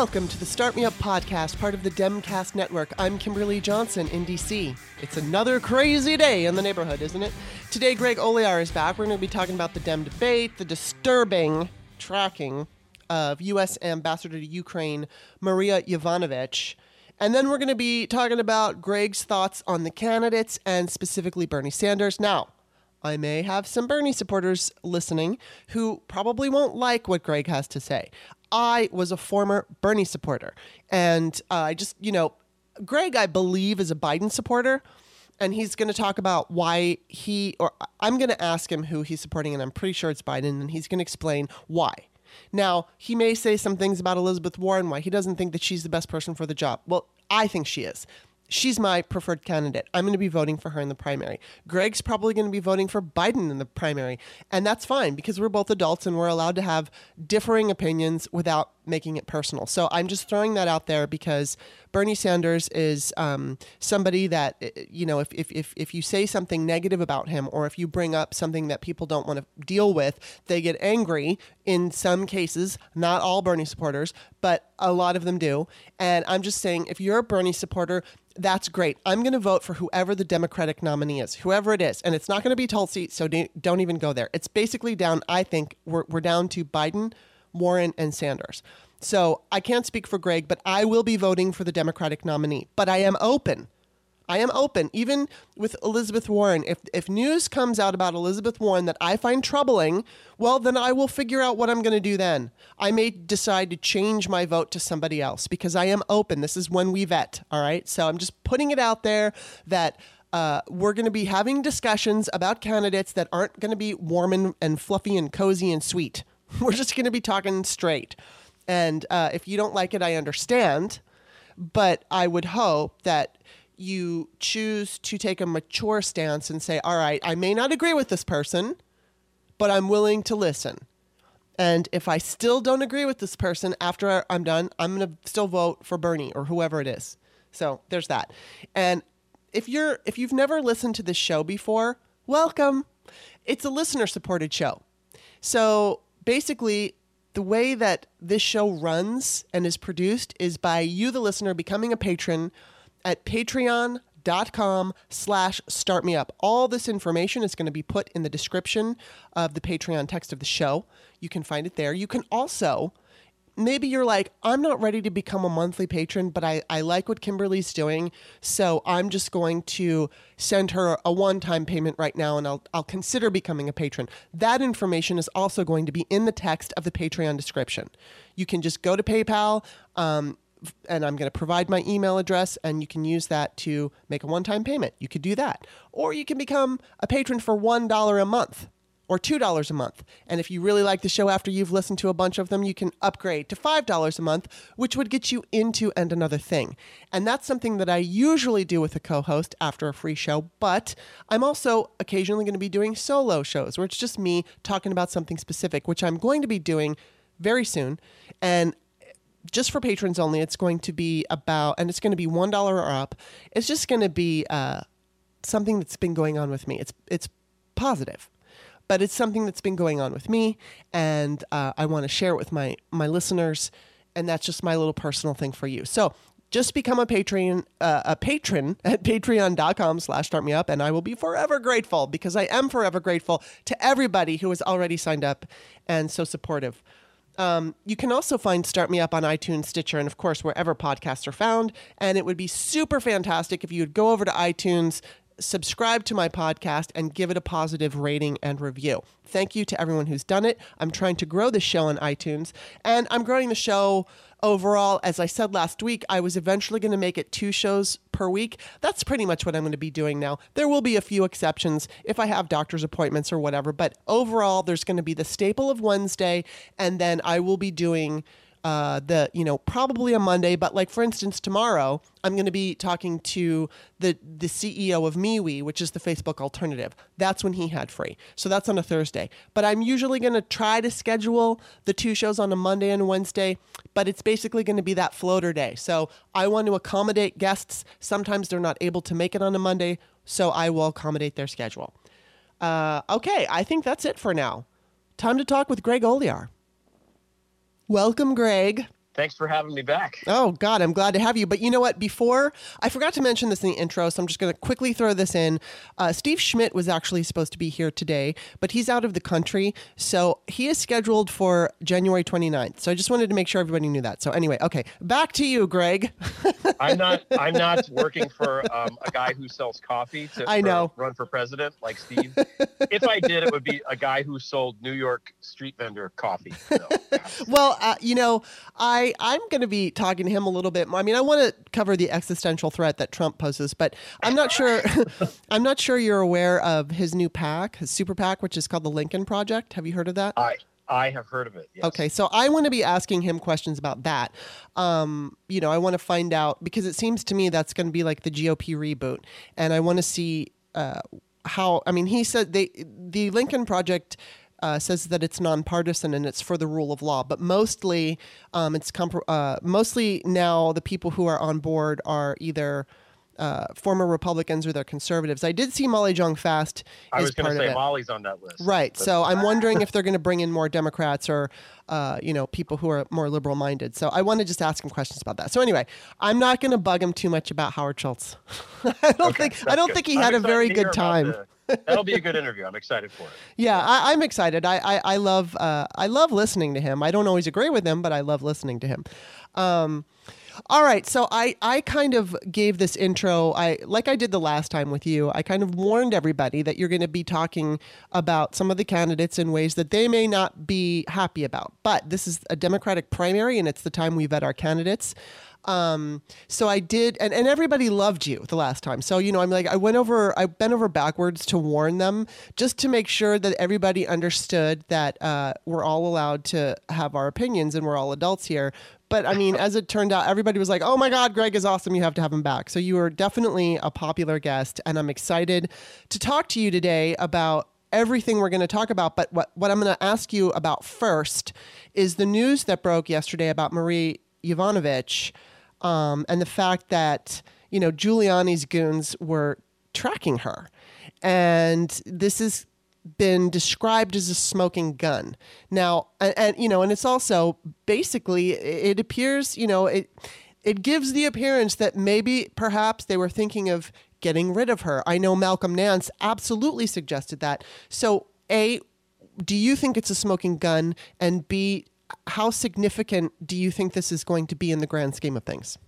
Welcome to the Start Me Up podcast, part of the Demcast network. I'm Kimberly Johnson in DC. It's another crazy day in the neighborhood, isn't it? Today, Greg Olear is back. We're going to be talking about the Dem debate, the disturbing tracking of U.S. Ambassador to Ukraine, Maria Yovanovitch. And then we're going to be talking about Greg's thoughts on the candidates and specifically Bernie Sanders. Now, I may have some Bernie supporters listening who probably won't like what Greg has to say. I was a former Bernie supporter. And uh, I just, you know, Greg, I believe, is a Biden supporter. And he's going to talk about why he, or I'm going to ask him who he's supporting, and I'm pretty sure it's Biden, and he's going to explain why. Now, he may say some things about Elizabeth Warren, why he doesn't think that she's the best person for the job. Well, I think she is she's my preferred candidate. I'm going to be voting for her in the primary. Greg's probably going to be voting for Biden in the primary. And that's fine because we're both adults and we're allowed to have differing opinions without making it personal. So I'm just throwing that out there because Bernie Sanders is um, somebody that, eh, eh, you know, if, if, if, if you say something negative about him or if you bring up something that people don't want to deal with, they get angry in some cases, not all Bernie supporters, but a lot of them do. And I'm just saying, if you're a Bernie supporter, that's great. I'm going to vote for whoever the Democratic nominee is, whoever it is. And it's not going to be Tulsi, so don't even go there. It's basically down, I think, we're, we're down to Biden, Warren, and Sanders. So I can't speak for Greg, but I will be voting for the Democratic nominee. But I am open I am open, even with Elizabeth Warren. If, if news comes out about Elizabeth Warren that I find troubling, well, then I will figure out what I'm going to do then. I may decide to change my vote to somebody else because I am open. This is when we vet, all right? So I'm just putting it out there that. Uh, we're going to be having discussions about candidates that aren't going to be warm and, and fluffy and cozy and sweet. We're just going to be talking straight. And uh, if you don't like it, I understand. But I would hope that you choose to take a mature stance and say, all right, I may not agree with this person, but I'm willing to listen. And if I still don't agree with this person after I'm done, I'm going to still vote for Bernie or whoever it is. So there's that. And if you're if you've never listened to this show before, welcome. It's a listener supported show. So basically, the way that this show runs and is produced is by you, the listener, becoming a patron at patreon.com slash startmeup. All this information is going to be put in the description of the Patreon text of the show. You can find it there. You can also, maybe you're like, I'm not ready to become a monthly patron, but I, I like what Kimberly's doing. So I'm just going to send her a one time payment right now and I'll, I'll consider becoming a patron. That information is also going to be in the text of the Patreon description. You can just go to PayPal. Um, and I'm going to provide my email address, and you can use that to make a one time payment. You could do that. Or you can become a patron for $1 a month or $2 a month. And if you really like the show after you've listened to a bunch of them, you can upgrade to $5 a month, which would get you into and another thing. And that's something that I usually do with a co host after a free show, but I'm also occasionally going to be doing solo shows where it's just me talking about something specific, which I'm going to be doing very soon. And just for patrons only, it's going to be about, and it's going to be one dollar or up. It's just going to be uh, something that's been going on with me. It's it's positive, but it's something that's been going on with me, and uh, I want to share it with my my listeners, and that's just my little personal thing for you. So just become a patron uh, a patron at patreon.com slash start me up and i will be forever grateful because i am forever grateful to everybody who has already signed up and so supportive um, you can also find Start Me Up on iTunes, Stitcher, and of course, wherever podcasts are found. And it would be super fantastic if you would go over to iTunes, subscribe to my podcast, and give it a positive rating and review. Thank you to everyone who's done it. I'm trying to grow the show on iTunes, and I'm growing the show overall, as I said last week, I was eventually going to make it two shows per week. That's pretty much what I'm going to be doing now. There will be a few exceptions if I have doctor's appointments or whatever, but overall, there's going to be the staple of Wednesday, and then I will be doing uh, the you know probably a Monday, but like for instance tomorrow I'm going to be talking to the the CEO of MeWe, which is the Facebook alternative. That's when he had free, so that's on a Thursday. But I'm usually going to try to schedule the two shows on a Monday and Wednesday, but it's basically going to be that floater day. So I want to accommodate guests. Sometimes they're not able to make it on a Monday, so I will accommodate their schedule. Uh, okay, I think that's it for now. Time to talk with Greg Olear. Welcome, Greg. Thanks for having me back. Oh, God, I'm glad to have you. But you know what? Before, I forgot to mention this in the intro, so I'm just going to quickly throw this in. Uh, Steve Schmidt was actually supposed to be here today, but he's out of the country. So he is scheduled for January 29th. So I just wanted to make sure everybody knew that. So anyway, okay, back to you, Greg. I'm not. I'm not working for um, a guy who sells coffee to I know. run for president like Steve. if I did, it would be a guy who sold New York street vendor coffee. So. Well, uh, you know, I I'm going to be talking to him a little bit. more. I mean, I want to cover the existential threat that Trump poses, but I'm not sure. I'm not sure you're aware of his new PAC, his super PAC, which is called the Lincoln Project. Have you heard of that? I I have heard of it. Yes. Okay, so I want to be asking him questions about that. Um, you know, I want to find out because it seems to me that's going to be like the GOP reboot, and I want to see uh, how. I mean, he said they the Lincoln Project. Uh, says that it's nonpartisan and it's for the rule of law, but mostly, um, it's compr- uh, mostly now the people who are on board are either uh, former Republicans or they're conservatives. I did see Molly Jong Fast I was going to say. Molly's on that list. Right. But- So I'm wondering if they're going to bring in more Democrats or, uh, you know, people who are more liberal minded. So I want to just ask him questions about that. So anyway, I'm not going to bug him too much about Howard Schultz. I don't Okay, think I don't good. think he I'm had a very good time. the- that'll be a good interview. I'm excited for it. Yeah, I, I'm excited. I, I, I love uh, I love listening to him. I don't always agree with him, but I love listening to him. Um, all right, so I, I kind of gave this intro. I like I did the last time with you. I kind of warned everybody that you're going to be talking about some of the candidates in ways that they may not be happy about. But this is a Democratic primary, and it's the time we vet our candidates. Um, so I did, and, and everybody loved you the last time. So, you know, I'm like, I went over, I bent over backwards to warn them just to make sure that everybody understood that uh, we're all allowed to have our opinions and we're all adults here. But I mean, as it turned out, everybody was like, oh my God, Greg is awesome. You have to have him back. So you were definitely a popular guest, and I'm excited to talk to you today about everything we're going to talk about. But what, what I'm going to ask you about first is the news that broke yesterday about Marie Yovanovitch um, and the fact that, you know, Giuliani's goons were tracking her. And this has been described as a smoking gun. Now, and, and you know, and it's also basically, it appears, you know, it, it gives the appearance that maybe perhaps they were thinking of getting rid of her. I know Malcolm Nance absolutely suggested that. So, A, do you think it's a smoking gun? And B, how significant do you think this is going to be in the grand scheme of things?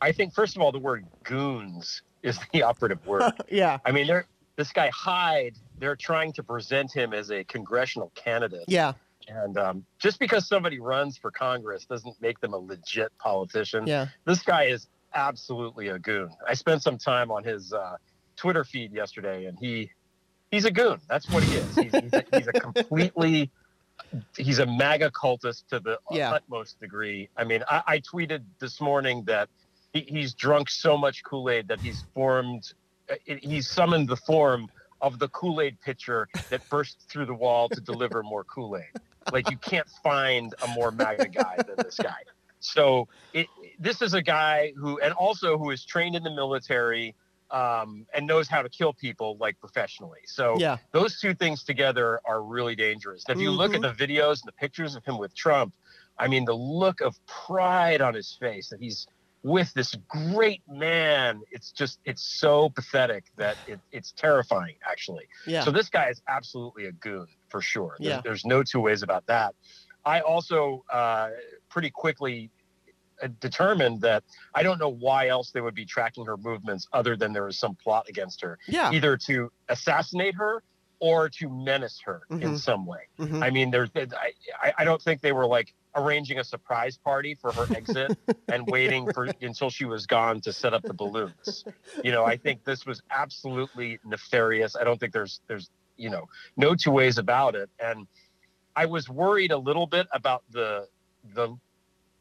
I think first of all, the word goons is the operative word. Yeah. I mean, they're this guy Hyde. They're trying to present him as a congressional candidate. Yeah. And um, just because somebody runs for Congress doesn't make them a legit politician. Yeah. This guy is absolutely a goon. I spent some time on his uh, Twitter feed yesterday, and he he's a goon. That's what he is. He's, he's, a, he's a completely he's a MAGA cultist to the Yeah. utmost degree. I mean, I, I tweeted this morning that he, he's drunk so much Kool Aid that he's formed. uh, He's summoned the form of the Kool Aid pitcher that burst through the wall to deliver more Kool Aid. Like you can't find a more MAGA guy than this guy. So it, this is a guy who, and also who is trained in the military um, and knows how to kill people like professionally. So Yeah. those two things together are really dangerous. And if you look at Mm-hmm. the videos and the pictures of him with Trump, I mean, the look of pride on his face that he's with this great man, it's just, it's so pathetic that it, it's terrifying, actually. Yeah. So this guy is absolutely a goon for sure. There's, Yeah. there's no two ways about that. I also uh, pretty quickly determined that I don't know why else they would be tracking her movements other than there was some plot against her, yeah. either to assassinate her or to menace her in Mhm. some way. Mhm. I mean, there's I- I don't think they were like arranging a surprise party for her exit and waiting for until she was gone to set up the balloons. You know, I think this was absolutely nefarious. I don't think there's there's you know no two ways about it. And I was worried a little bit about the the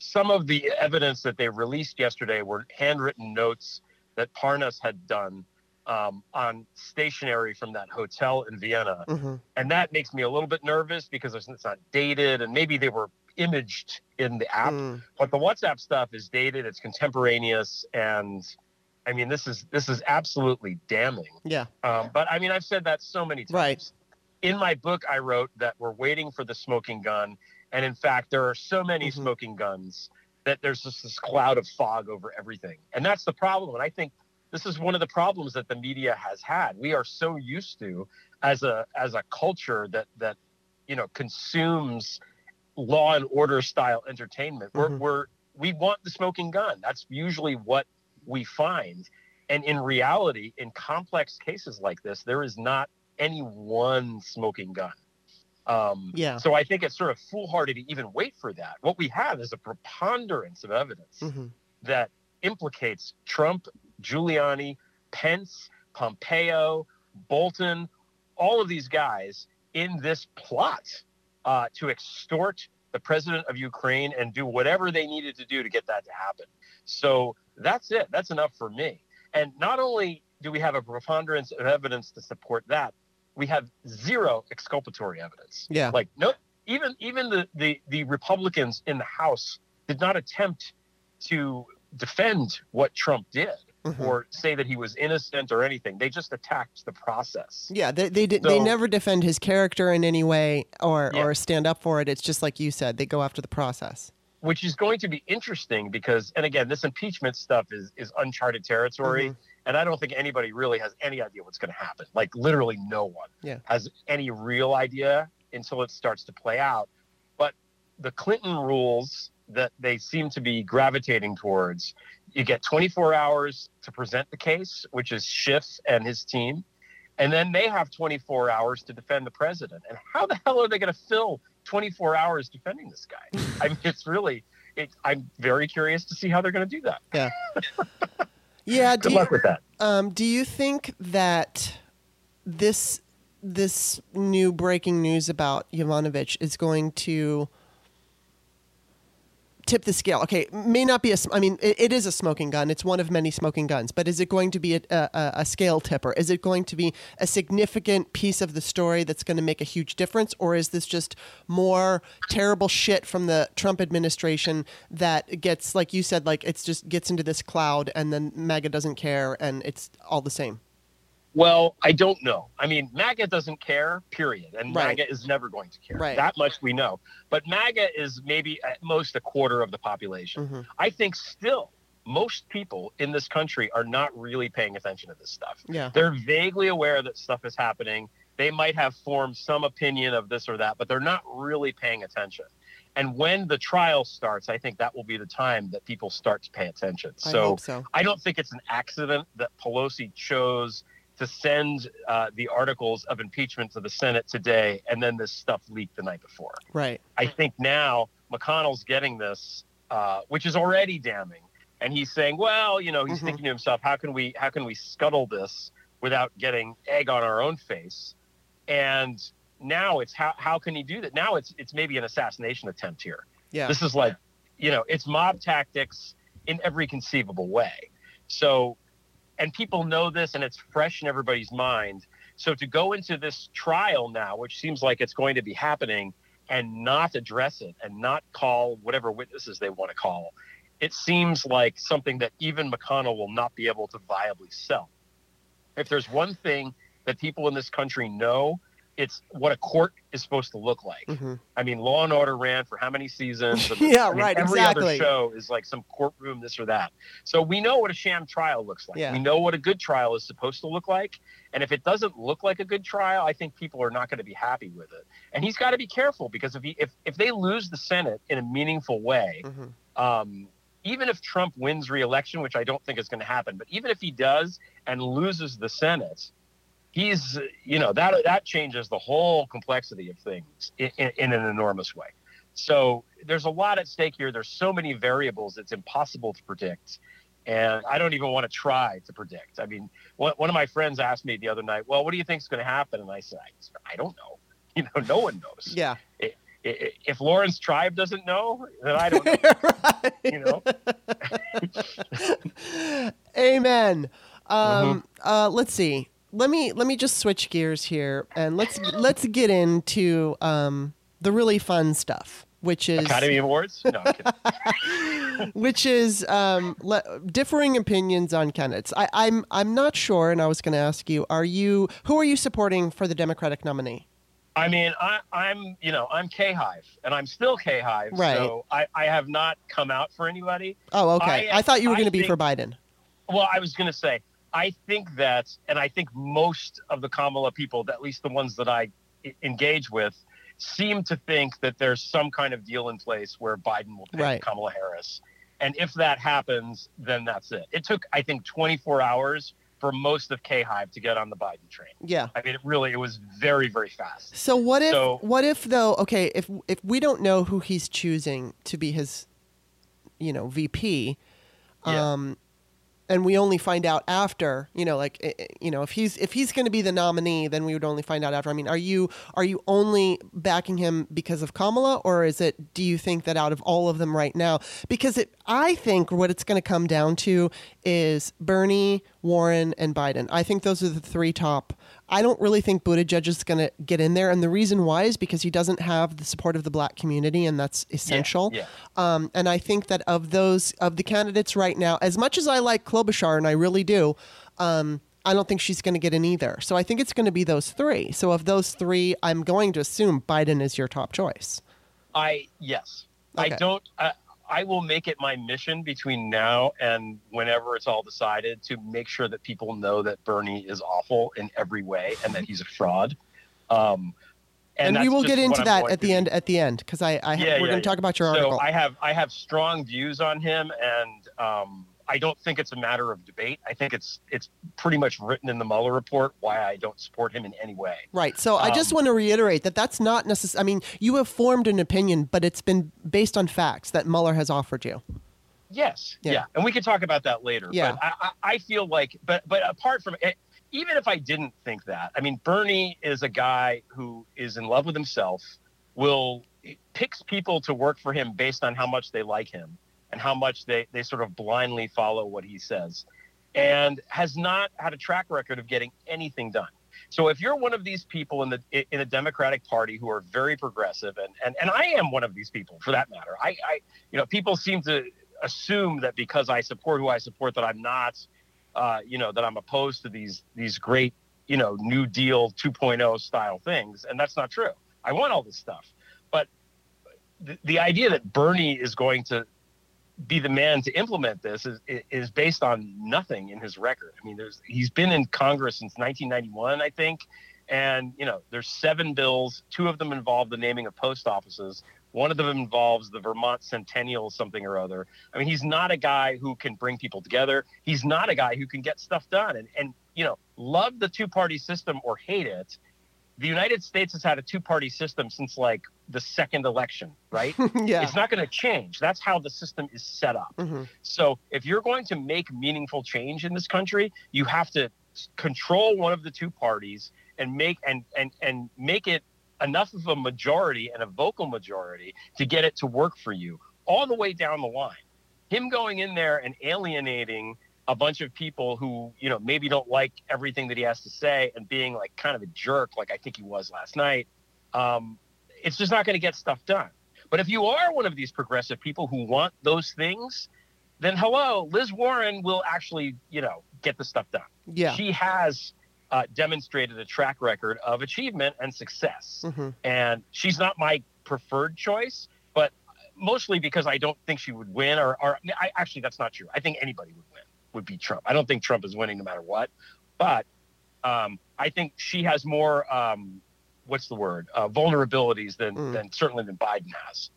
some of the evidence that they released yesterday were handwritten notes that Parnas had done um, on stationery from that hotel in Vienna Mhm. and that makes me a little bit nervous because it's it's not dated and maybe they were imaged in the app Mm. but the whatsapp stuff is dated it's contemporaneous and i mean this is this is absolutely damning Yeah. um, but i mean i've said that so many times Right. In my book i wrote that we're waiting for the smoking gun and in fact there are so many Mhm. smoking guns that there's just this cloud of fog over everything. And that's the problem. And I think this is one of the problems that the media has had. We are so used to as a as a culture that that you know consumes law and order style entertainment. Mhm. We're, we're we want the smoking gun. That's usually what we find. And in reality, in complex cases like this, there is not any one smoking gun. Um, Yeah. So I think it's sort of foolhardy to even wait for that. What we have is a preponderance of evidence hmm that implicates Trump, Giuliani, Pence, Pompeo, Bolton, all of these guys in this plot uh, to extort the president of Ukraine and do whatever they needed to do to get that to happen. So that's it. That's enough for me. And not only do we have a preponderance of evidence to support that, we have zero exculpatory evidence. Yeah. Like no, even even the the the Republicans in the House did not attempt to defend what Trump did Mhm. or say that he was innocent or anything. They just attacked the process. Yeah, they they, did, they never defend his character in any way or Yeah. or stand up for it. It's just like you said, they go after the process. Which is going to be interesting because, and again, this impeachment stuff is is uncharted territory, Mhm. And I don't think anybody really has any idea what's going to happen. Like literally, no one Yeah. has any real idea until it starts to play out. But the Clinton rules that they seem to be gravitating towards, you get 24 hours to present the case, which is Schiff and his team, and then they have 24 hours to defend the president. And how the hell are they going to fill 24 hours defending this guy? I mean, it's really. It, I'm very curious to see how they're going to do that. Yeah, do Good you, luck with that. um, do you think that this this new breaking news about Yovanovitch is going to tip the scale? Okay, may not be a. I mean, it, it is a smoking gun. It's one of many smoking guns. But is it going to be a, a, a scale tipper? Is it going to be a significant piece of the story that's going to make a huge difference, or is this just more terrible shit from the Trump administration that gets, like you said, like it's just gets into this cloud, and then MAGA doesn't care, and it's all the same? Well, I don't know. I mean, MAGA doesn't care, period. And Right. MAGA is never going to care. Right. That much we know. But MAGA is maybe at most a quarter of the population. Mhm. I think still most people in this country are not really paying attention to this stuff. Yeah. They're vaguely aware that stuff is happening. They might have formed some opinion of this or that, but they're not really paying attention. And when the trial starts, I think that will be the time that people start to pay attention. I So hope so. I don't think it's an accident that Pelosi chose to send uh, the articles of impeachment to the Senate today, and then this stuff leaked the night before. Right. I think now McConnell's getting this, uh, which is already damning, and he's saying, "Well, you know," he's Mhm. thinking to himself, "How can we, how can we scuttle this without getting egg on our own face?" And now it's how how can he do that? Now it's it's maybe an assassination attempt here. Yeah. This is like, you know, it's mob tactics in every conceivable way. So, and people know this and it's fresh in everybody's mind. So to go into this trial now, which seems like it's going to be happening, and not address it and not call whatever witnesses they want to call, it seems like something that even McConnell will not be able to viably sell. If there's one thing that people in this country know, it's what a court is supposed to look like. Mhm. I mean, Law and Order ran for how many seasons? And Yeah, I mean, right, Every exactly. other show is like some courtroom, this or that. So we know what a sham trial looks like. Yeah. We know what a good trial is supposed to look like. And if it doesn't look like a good trial, I think people are not going to be happy with it. And he's got to be careful because if he if if they lose the Senate in a meaningful way, Mhm. um, even if Trump wins re-election, which I don't think is going to happen, but even if he does and loses the Senate, he's you know that that changes the whole complexity of things in, in, in an enormous way. So there's a lot at stake here. There's so many variables it's impossible to predict. And I don't even want to try to predict. I mean, one, one of my friends asked me the other night, well, what do you think is going to happen? And I said, I don't know. You know, no one knows. Yeah. I- i- If Laurence Tribe doesn't know, then I don't know. right. you know? Amen. Um, Mm-hmm. uh, let's see. Let me let me just switch gears here, and let's let's get into um, the really fun stuff, which is Academy Awards? No, I'm kidding. which is um, le- differing opinions on candidates. I, I'm I'm not sure, and I was going to ask you: Are you who are you supporting for the Democratic nominee? I mean, I, I'm, you know, I'm K Hive, and I'm still K Hive. Right. So I, I have not come out for anybody. Oh, okay. I, I- thought you were going to be think- for Biden. Well, I was going to say, I think that, and I think most of the Kamala people, at least the ones that I engage with, seem to think that there's some kind of deal in place where Biden will pick Right. Kamala Harris. And if that happens, then that's it. It took, I think, 24 hours for most of K Hive to get on the Biden train. Yeah. I mean, it really, it was very, very fast. So what if So- what if though? Okay, if if we don't know who he's choosing to be his, you know, VP, Yeah. um, and we only find out after, you know, like eh, eh, you know, if he's if he's going to be the nominee, then we would only find out after. I mean, are you are you only backing him because of Kamala, or is it? Do you think that out of all of them right now, because it, I think what it's going to come down to is Bernie, Warren, and Biden. I think those are the three top. I don't really think Buttigieg is going to get in there, and the reason why is because he doesn't have the support of the black community, and that's essential. yeah. Um, and I think that of those of the candidates right now, as much as I like Klobuchar, and I really do, um, I don't think she's going to get in either. So I think it's going to be those three. So of those three, I'm going to assume Biden is your top choice. I yes. Okay. I don't. I will make it my mission between now and whenever it's all decided to make sure that people know that Bernie is awful in every way and that he's a fraud. Um, And, we will get into that at the do. end. At the end, because I, I Yeah, we're yeah, going to yeah. talk about your So article. I have I have strong views on him, and um, I don't think it's a matter of debate. I think it's it's pretty much written in the Mueller report why I don't support him in any way. Right. So I just Um, want to reiterate that that's not necessary. I mean, you have formed an opinion, but it's been based on facts that Mueller has offered you. Yes. Yeah. Yeah. And we can talk about that later. Yeah. But I, I, I feel like, but but apart from it, even if I didn't think that, I mean, Bernie is a guy who is in love with himself, will picks people to work for him based on how much they like him and how much they they sort of blindly follow what he says, and has not had a track record of getting anything done. So if you're one of these people in the in the Democratic Party who are very progressive, and and, and I am one of these people for that matter, I, I you know people seem to assume that because I support who I support that I'm not, uh, you know, that I'm opposed to these these great you know New Deal 2.0 style things, and that's not true. I want all this stuff, but the, the idea that Bernie is going to be the man to implement this is is based on nothing in his record. I mean, there's he's been in Congress since 1991, I think, and you know, there's seven bills. Two of them involve the naming of post offices. One of them involves the Vermont Centennial something or other. I mean, he's not a guy who can bring people together. He's not a guy who can get stuff done. And and you know, love the two party system or hate it. The United States has had a two party system since like the second election, right? yeah. It's not going to change. That's how the system is set up. Mhm. So if you're going to make meaningful change in this country, you have to control one of the two parties and make and and and make it enough of a majority and a vocal majority to get it to work for you all the way down the line. Him going in there and alienating a bunch of people who, you know, maybe don't like everything that he has to say and being like kind of a jerk like I think he was last night. Um, it's just not going to get stuff done. But if you are one of these progressive people who want those things, then hello, Liz Warren will actually, you know, get the stuff done. Yeah. She has uh, demonstrated a track record of achievement and success. hmm And she's not my preferred choice, but mostly because I don't think she would win. Or, or I, actually, that's not true. I think anybody would win, would be Trump. I don't think Trump is winning no matter what. But um, I think she has more, um, what's the word, uh, vulnerabilities than, Mm. than certainly than Biden has.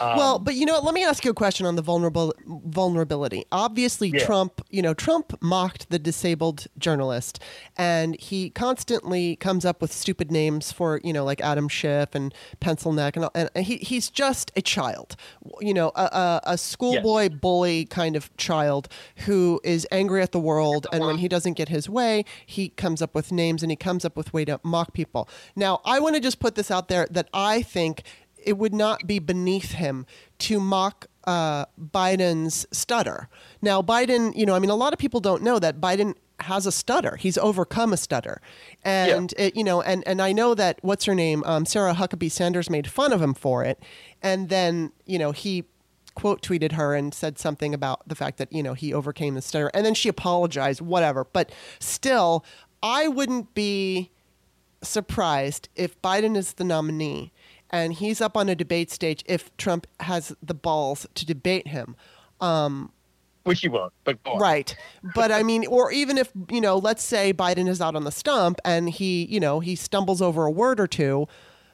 Um, well, but you know, what? let me ask you a question on the vulnerable vulnerability. Obviously, Yeah. Trump, you know, Trump mocked the disabled journalist, and he constantly comes up with stupid names for, you know, like Adam Schiff and Pencil Neck, and, all- and he, he's just a child, you know, a, a, a schoolboy bully kind of child who is angry at the world, and when he doesn't get his way, he comes up with names and he comes up with way to mock people. Now, I want to just put this out there that I think it would not be beneath him to mock uh, Biden's stutter. Now, Biden, you know, I mean, a lot of people don't know that Biden has a stutter. He's overcome a stutter, and it, you know, and and I know that what's her name, um, Sarah Huckabee Sanders, made fun of him for it, and then you know he quote tweeted her and said something about the fact that you know he overcame the stutter, and then she apologized, whatever. But still, I wouldn't be surprised if Biden is the nominee and he's up on a debate stage if Trump has the balls to debate him. Um, Which he won't, but. Right. But I mean, or even if, you know, let's say Biden is out on the stump and he, you know, he stumbles over a word or two,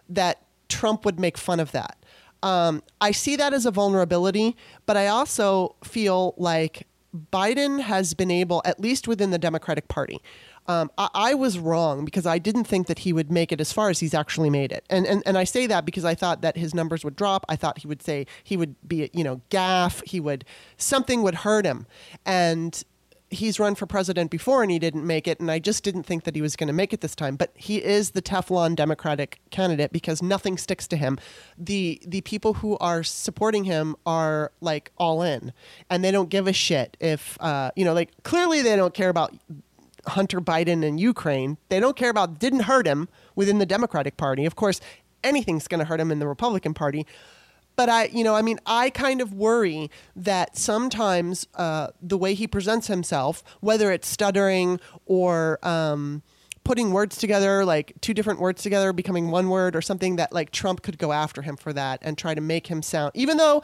that Trump would make fun of that. Um, I see that as a vulnerability, but I also feel like Biden has been able, at least within the Democratic Party, um, I, I, was wrong because I didn't think that he would make it as far as he's actually made it. And, and and I say that because I thought that his numbers would drop. I thought he would say he would be, you know, gaff. He would something would hurt him. And he's run for president before and he didn't make it and i just didn't think that he was going to make it this time but he is the teflon democratic candidate because nothing sticks to him the the people who are supporting him are like all in and they don't give a shit if uh, you know like clearly they don't care about hunter biden and ukraine they don't care about didn't hurt him within the democratic party. Of course anything's going to hurt him in the republican party. But I, you know, I mean, I kind of worry that sometimes uh, the way he presents himself, whether it's stuttering or um, putting words together, like two different words together, becoming one word or something, that like Trump could go after him for that and try to make him sound, even though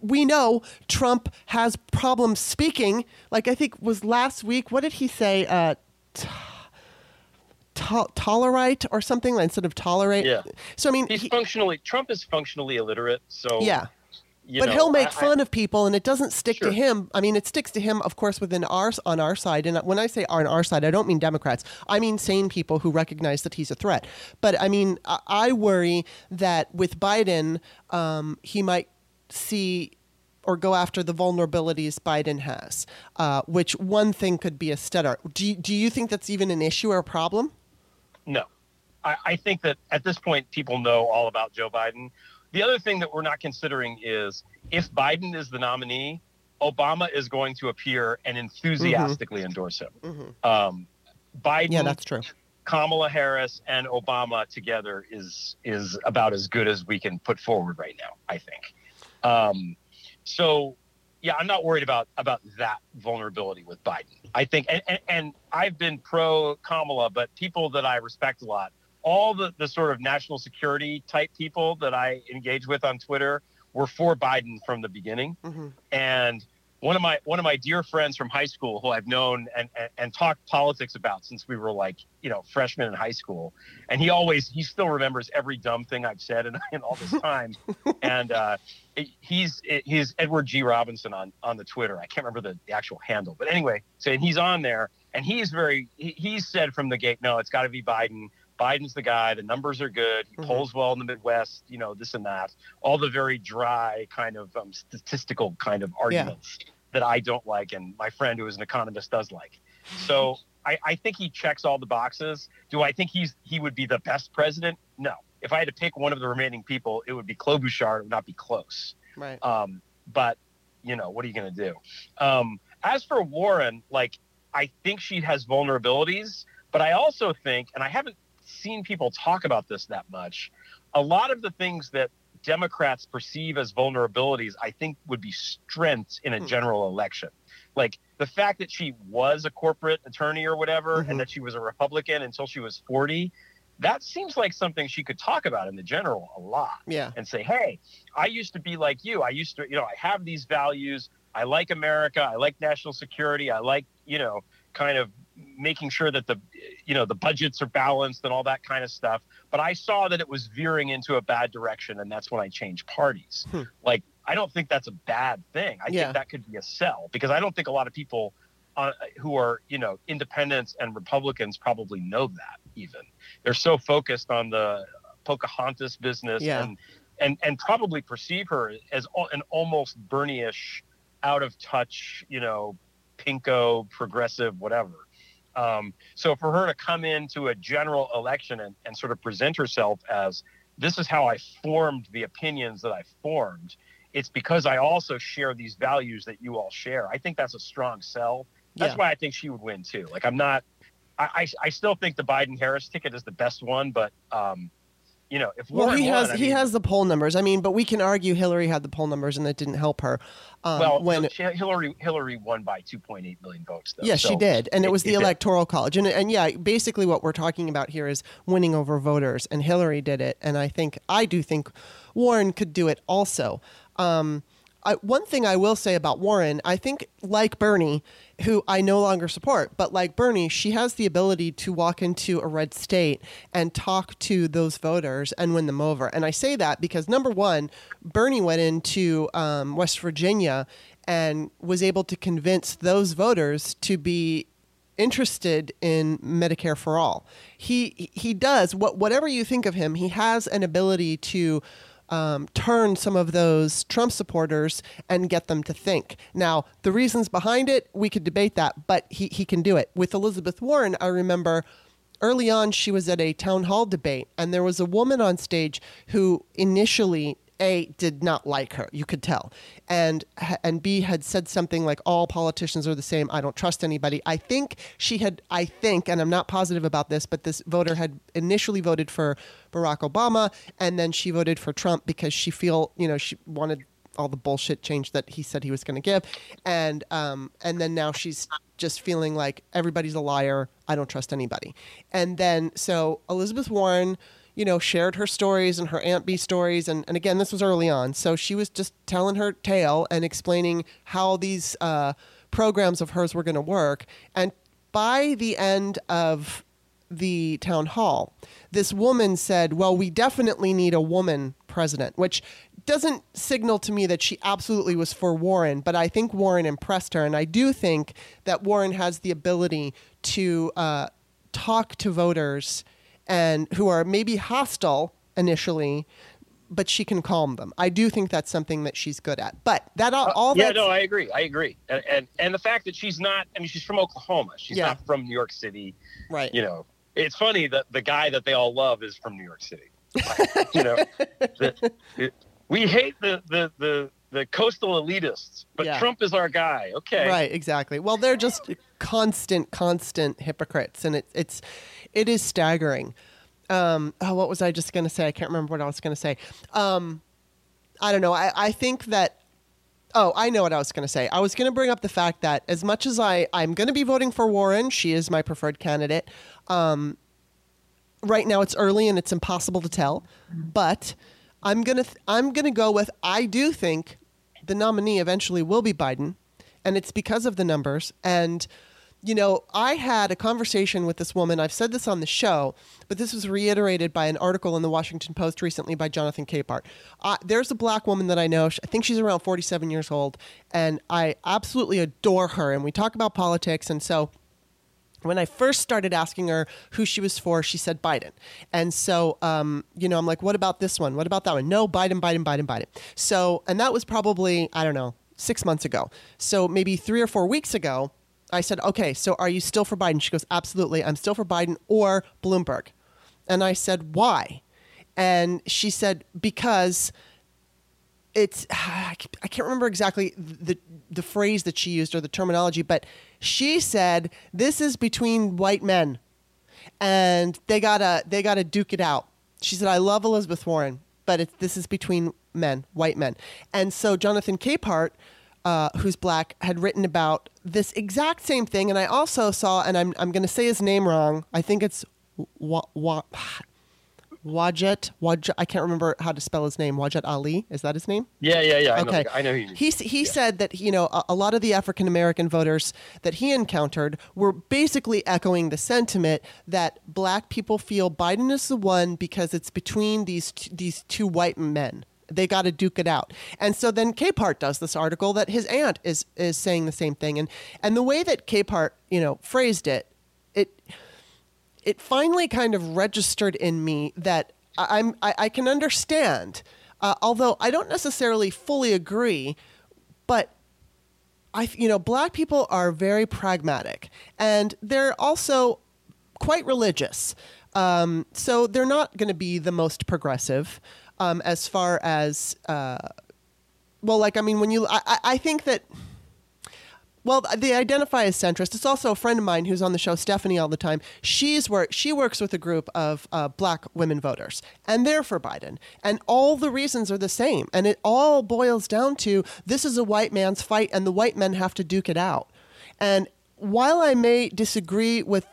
we know Trump has problems speaking. Like I think was last week. What did he say? Uh, t- to- tolerate or something instead of tolerate. Yeah. So I mean, he's he, functionally Trump is functionally illiterate. So yeah. but know, he'll make I, fun I, of people, and it doesn't stick Sure. to him. I mean, it sticks to him, of course, within our on our side. And when I say on our side, I don't mean Democrats. I mean sane people who recognize that he's a threat. But I mean, I, I worry that with Biden, um, he might see or go after the vulnerabilities Biden has, uh, which one thing could be a stutter. Do you, do you think that's even an issue or a problem? No, I, I think that at this point people know all about Joe Biden. The other thing that we're not considering is if Biden is the nominee, Obama is going to appear and enthusiastically endorse him. Mm-hmm. Um, Biden, Yeah, that's true. Kamala Harris, and Obama together is is about as good as we can put forward right now. I think. Um, so, yeah, I'm not worried about about that vulnerability with Biden. I think, and, and, and I've been pro Kamala, but people that I respect a lot, all the the sort of national security type people that I engage with on Twitter were for Biden from the beginning hmm and one of my one of my dear friends from high school who I've known and, and and talked politics about since we were like you know freshmen in high school, and he always he still remembers every dumb thing I've said in all this time, and uh, he's he's Edward G. Robinson on on the Twitter. I can't remember the, the actual handle, but anyway, so he's on there, and he's very he, he's said from the gate, no, it's got to be Biden. Biden's the guy. The numbers are good. He Mhm. polls well in the Midwest. You know this and that. All the very dry kind of um, statistical kind of arguments that I don't like, and my friend who is an economist does like. So I, I think he checks all the boxes. Do I think he's he would be the best president? No. If I had to pick one of the remaining people, it would be Klobuchar. It would not be close. Right. Um, but you know, what are you going to do? Um, as for Warren, like I think she has vulnerabilities, but I also think, and I haven't seen people talk about this that much, a lot of the things that Democrats perceive as vulnerabilities, I think would be strengths in a Hmm. general election. Like the fact that she was a corporate attorney or whatever, Mhm. and that she was a Republican until she was 40, that seems like something she could talk about in the general a lot Yeah. and say, hey, I used to be like you. I used to, you know, I have these values. I like America. I like national security. I like, you know, kind of making sure that the, you know, the budgets are balanced and all that kind of stuff. But I saw that it was veering into a bad direction, and that's when I changed parties. Hmm. Like, I don't think that's a bad thing. I Yeah. think that could be a sell because I don't think a lot of people uh, who are, you know, independents and Republicans probably know that even. They're so focused on the Pocahontas business Yeah. and and and probably perceive her as an almost Bernie-ish, out of touch, you know, pinko, progressive, whatever. Um, so for her to come into a general election and, and sort of present herself as this is how I formed the opinions that I formed, it's because I also share these values that you all share. I think that's a strong sell. That's Yeah. why I think she would win too. Like I'm not, I, I, I still think the Biden Harris ticket is the best one, but um, you know, if Well, Warren he won, has I he has the poll numbers. I mean, but we can argue Hillary had the poll numbers and that didn't help her. Um, well, when Hillary Hillary won by 2.8 million votes. Though, Yes, she did, and it, was the did. electoral college, and and yeah, basically what we're talking about here is winning over voters, and Hillary did it, and I think I do think Warren could do it also. Um, I, one thing I will say about Warren, I think like Bernie, who I no longer support, but like Bernie, she has the ability to walk into a red state and talk to those voters and win them over. And I say that because number one, Bernie went into um, West Virginia and was able to convince those voters to be interested in Medicare for all. He he does what whatever you think of him, he has an ability to um, turn some of those Trump supporters and get them to think. Now, the reasons behind it, we could debate that, but he, he can do it. With Elizabeth Warren, I remember early on she was at a town hall debate, and there was a woman on stage who initially a did not like her you could tell. And and b had said something like all politicians are the same i don't trust anybody. I think she had i think and i'm not positive about this but this voter had initially voted for barack obama and then she voted for trump because she feel you know she wanted all the bullshit change that he said he was going to give. And um and then now she's just feeling like everybody's a liar i don't trust anybody. And then so elizabeth warren you know, shared her stories and her Aunt Bee stories. And, and again, this was early on. So she was just telling her tale and explaining how these uh, programs of hers were going to work. And by the end of the town hall, this woman said, Well, we definitely need a woman president, which doesn't signal to me that she absolutely was for Warren, but I think Warren impressed her. And I do think that Warren has the ability to uh, talk to voters and who are maybe hostile initially, but she can calm them. I do think that's something that she's good at. But that all, all Uh, yeah, no, I agree. I agree. And, and and the fact that she's not, I mean, she's from Oklahoma. She's Yeah. not from New York City. right. You know, it's funny that the guy that they all love is from New York City. you know, the, it, we hate the the the the coastal elitists, but Yeah. Trump is our guy. Okay, Right, exactly. Well, they're just constant, constant hypocrites, and it, it's it is staggering. Um, oh, what was I just going to say? I can't remember what I was going to say. Um, I don't know. I, I think that. Oh, I know what I was going to say. I was going to bring up the fact that as much as I I'm going to be voting for Warren, she is my preferred candidate. Um, right now it's early and it's impossible to tell, but I'm gonna th- I'm gonna go with I do think the nominee eventually will be Biden, and it's because of the numbers. And you know, I had a conversation with this woman. I've said this on the show, but this was reiterated by an article in the Washington Post recently by Jonathan Capehart. Uh, there's a black woman that I know. I think she's around 47 years old, and I absolutely adore her. And we talk about politics, and so when I first started asking her who she was for, she said Biden. And so, um, you know, I'm like, what about this one? What about that one? No, Biden, Biden, Biden, Biden. So, and that was probably, I don't know, six months ago. So maybe three or four weeks ago, I said, okay, so are you still for Biden? She goes, absolutely. I'm still for Biden or Bloomberg. And I said, why? And she said, because it's I can't remember exactly the the phrase that she used or the terminology, but she said this is between white men, and they gotta they gotta duke it out. She said, "I love Elizabeth Warren, but this is between men, white men." And so Jonathan Capehart, uh, who's black, had written about this exact same thing, and I also saw, and I'm I'm going to say his name wrong. I think it's wa, wa, Wajet, Wajet. I can't remember how to spell his name. Wajet Ali, is that his name? Yeah, yeah, yeah. I Okay. know. I know. Who you mean. He s- he said that you know a, a lot of the African American voters that he encountered were basically echoing the sentiment that black people feel Biden is the one because it's between these t- these two white men. They got to duke it out. And so then Capehart does this article that his aunt is is saying the same thing. And and the way that Capehart you know phrased it, it it finally kind of registered in me that I'm I, I can understand, uh, although I don't necessarily fully agree, but I you know black people are very pragmatic and they're also quite religious, um, so they're not going to be the most progressive um, as far as uh, well, like I mean when you I, I- think that Well, they identify as centrist. It's also a friend of mine who's on the show, Stephanie, all the time. She's work. She works with a group of uh, black women voters, and they're for Biden. And all the reasons are the same. And it all boils down to this is a white man's fight, and the white men have to duke it out. And while I may disagree with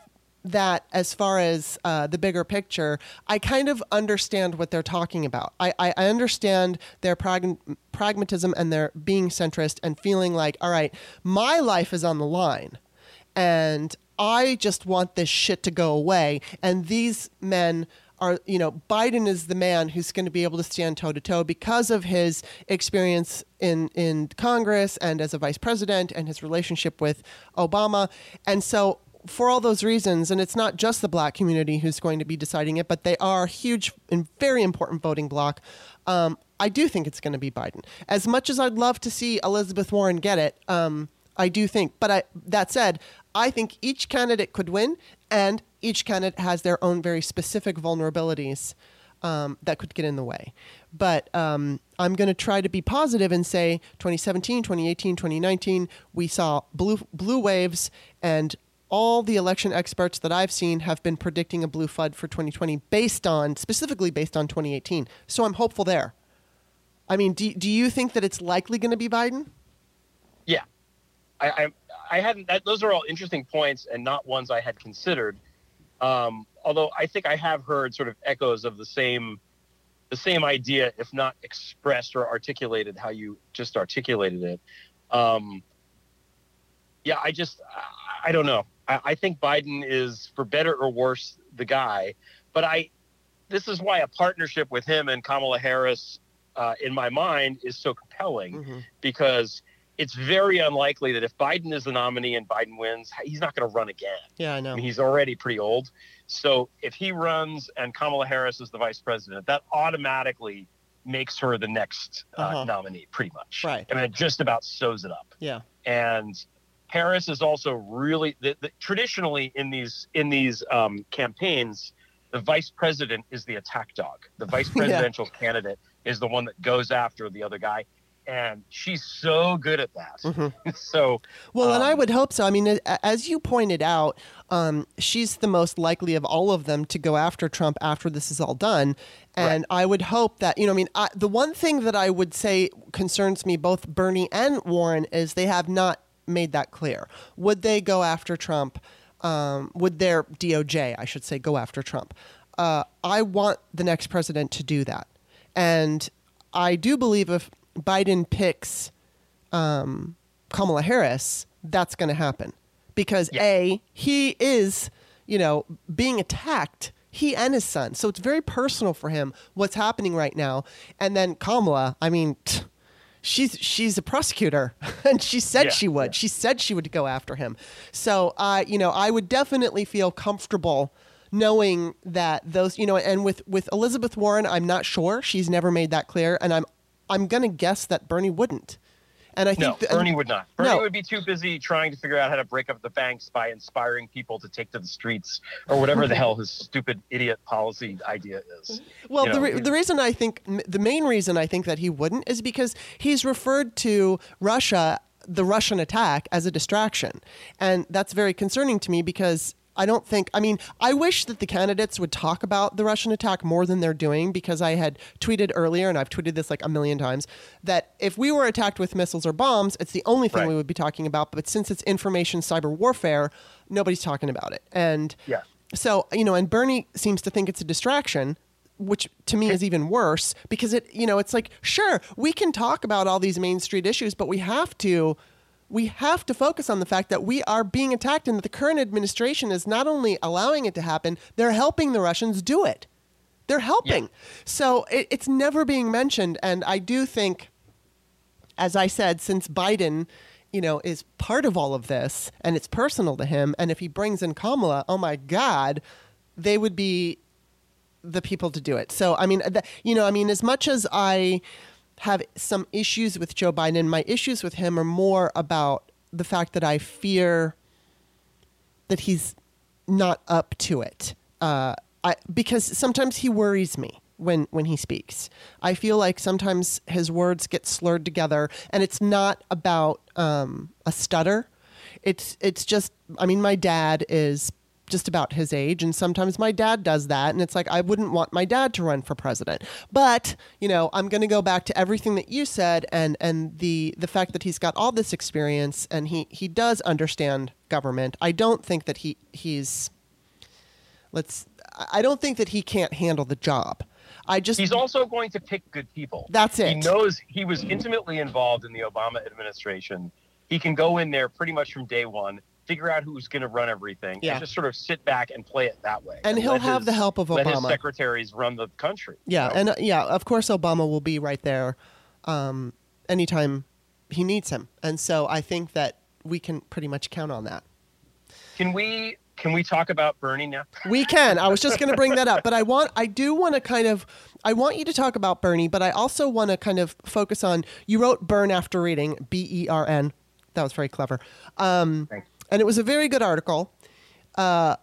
that as far as uh, the bigger picture, I kind of understand what they're talking about. I, I, understand their prag- pragmatism and their being centrist and feeling like, all right, my life is on the line. And I just want this shit to go away. And these men are, you know, Biden is the man who's going to be able to stand toe to toe because of his experience in, in Congress and as a vice president and his relationship with Obama. And so for all those reasons, and it's not just the black community who's going to be deciding it, but they are a huge and very important voting bloc. Um, I do think it's going to be Biden. As much as I'd love to see Elizabeth Warren get it, um, I do think. But I, that said, I think each candidate could win, and each candidate has their own very specific vulnerabilities um, that could get in the way. But um, I'm going to try to be positive and say 2017, 2018, 2019, we saw blue blue waves, and all the election experts that I've seen have been predicting a blue FUD for 2020 based on, specifically based on 2018. So I'm hopeful there. I mean, do, do you think that it's likely going to be Biden? Yeah. I, I, I hadn't, that, those are all interesting points and not ones I had considered. Um, although I think I have heard sort of echoes of the same, the same idea, if not expressed or articulated how you just articulated it. Um, yeah, I just, I, I don't know. I, I think Biden is, for better or worse, the guy. But I, this is why a partnership with him and Kamala Harris, uh, in my mind, is so compelling mm-hmm. because it's very unlikely that if Biden is the nominee and Biden wins, he's not going to run again. Yeah, I know. I mean, he's already pretty old. So if he runs and Kamala Harris is the vice president, that automatically makes her the next uh, uh-huh. nominee, pretty much. Right. I mean, it just about sews it up. Yeah. And Harris is also really the, the, traditionally in these in these um, campaigns, the vice president is the attack dog. The vice presidential yeah. candidate is the one that goes after the other guy, and she's so good at that. Mm-hmm. so well, um, and I um, would hope so. I mean, as you pointed out, um, she's the most likely of all of them to go after Trump after this is all done. And right. I would hope that, you know, I mean, I, the one thing that I would say concerns me, both Bernie and Warren, is they have not made that clear. Would they go after Trump? Um, would their DOJ, I should say, go after Trump? Uh, I want the next president to do that. And I do believe if Biden picks um, Kamala Harris, that's going to happen. Because yeah. A, he is, you know, being attacked, he and his son. So it's very personal for him what's happening right now. And then Kamala, I mean, t- she's she's a prosecutor. And she said yeah, she would. yeah. she said she would go after him. So uh, you know i would definitely feel comfortable knowing that those you know and with with elizabeth warren i'm not sure. She's never made that clear. And i'm i'm going to guess that bernie wouldn't and I think no, that, Bernie would not. Bernie no. would be too busy trying to figure out how to break up the banks by inspiring people to take to the streets or whatever the hell his stupid idiot policy idea is. Mm-hmm. Well, you know, the, re- the reason I think the main reason I think that he wouldn't is because he's referred to Russia the Russian attack as a distraction. And that's very concerning to me because I don't think, I mean, I wish that the candidates would talk about the Russian attack more than they're doing because I had tweeted earlier, and I've tweeted this like a million times, that if we were attacked with missiles or bombs, it's the only thing right. we would be talking about. But since it's information cyber warfare, nobody's talking about it. And yeah. so, you know, and Bernie seems to think it's a distraction which to me is even worse because it you know it's like sure we can talk about all these main street issues but we have to we have to focus on the fact that we are being attacked and that the current administration is not only allowing it to happen, they're helping the Russians do it. They're helping. Yeah. So it, it's never being mentioned. And I do think, as I said, since Biden, you know, is part of all of this and it's personal to him, and if he brings in Kamala, oh my God, they would be the people to do it. So, I mean, the, you know, I mean, as much as I have some issues with Joe Biden. My issues with him are more about the fact that I fear that he's not up to it. Uh, I, because sometimes he worries me when when he speaks. I feel like sometimes his words get slurred together, and it's not about um, a stutter. it's it's just I mean my dad is just about his age and sometimes my dad does that and it's like I wouldn't want my dad to run for president. But, you know, I'm going to go back to everything that you said and and the the fact that he's got all this experience and he he does understand government. I don't think that he he's let's I don't think that he can't handle the job. I just he's also going to pick good people. That's it. He knows he was intimately involved in the Obama administration. He can go in there pretty much from day one, figure out who's going to run everything, Yeah. and just sort of sit back and play it that way. and he'll have his- the help of Obama. Let his secretaries run the country. you Yeah, know? and uh, yeah, of course Obama will be right there um, anytime he needs him. And so I think that we can pretty much count on that. can we can we talk about Bernie now? We can. I was just going to bring that up, but I want I do want to kind of I want you to talk about Bernie, but I also want to kind of focus on you wrote Burn after reading B E R N. That was very clever. Um, Thank you. And it was a very good article. Uh,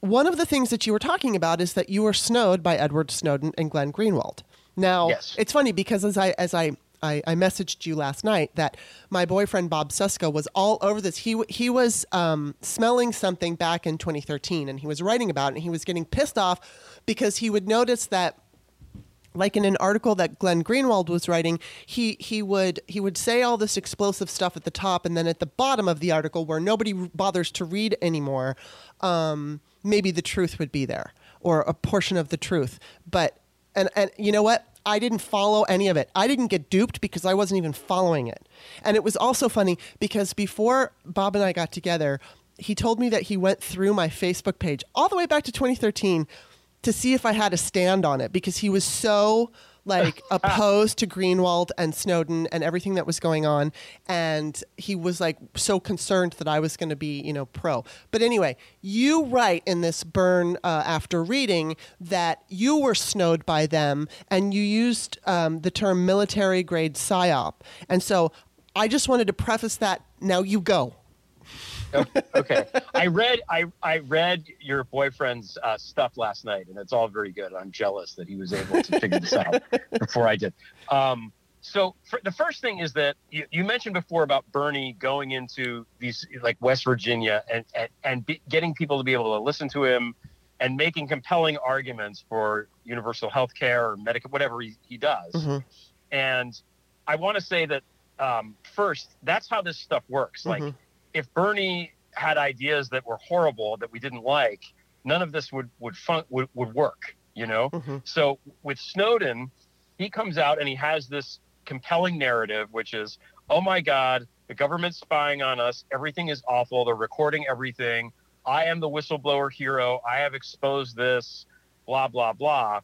one of the things that you were talking about is that you were snowed by Edward Snowden and Glenn Greenwald. Now, Yes. it's funny because as I as I, I I messaged you last night that my boyfriend Bob Cesca was all over this. He he was um, smelling something back in 2013, and he was writing about it. And he was getting pissed off because he would notice that like in an article that Glenn Greenwald was writing, he he would he would say all this explosive stuff at the top, and then at the bottom of the article, where nobody bothers to read anymore, um, maybe the truth would be there or a portion of the truth. But and and you know what? I didn't follow any of it. I didn't get duped because I wasn't even following it. And it was also funny because before Bob and I got together, he told me that he went through my Facebook page all the way back to 2013 to see if I had a stand on it because he was so like opposed to Greenwald and Snowden and everything that was going on and he was like so concerned that I was going to be, you know, pro. But anyway, you write in this burn uh, after reading that you were snowed by them and you used um, the term military grade psyop. And so I just wanted to preface that now you go. Okay. I read I I read your boyfriend's uh, stuff last night, and it's all very good. I'm jealous that he was able to figure this out before I did. Um, so for, the first thing is that you, you mentioned before about Bernie going into these like West Virginia and and, and be, getting people to be able to listen to him and making compelling arguments for universal health care or medical whatever he, he does. Mhm. And I want to say that um, first, that's how this stuff works. Like Mhm. If Bernie had ideas that were horrible that we didn't like, none of this would would fun, would, would work. You know. Mhm. So with Snowden, he comes out and he has this compelling narrative, which is, oh my God, the government's spying on us. Everything is awful. They're recording everything. I am the whistleblower hero. I have exposed this. Blah blah blah.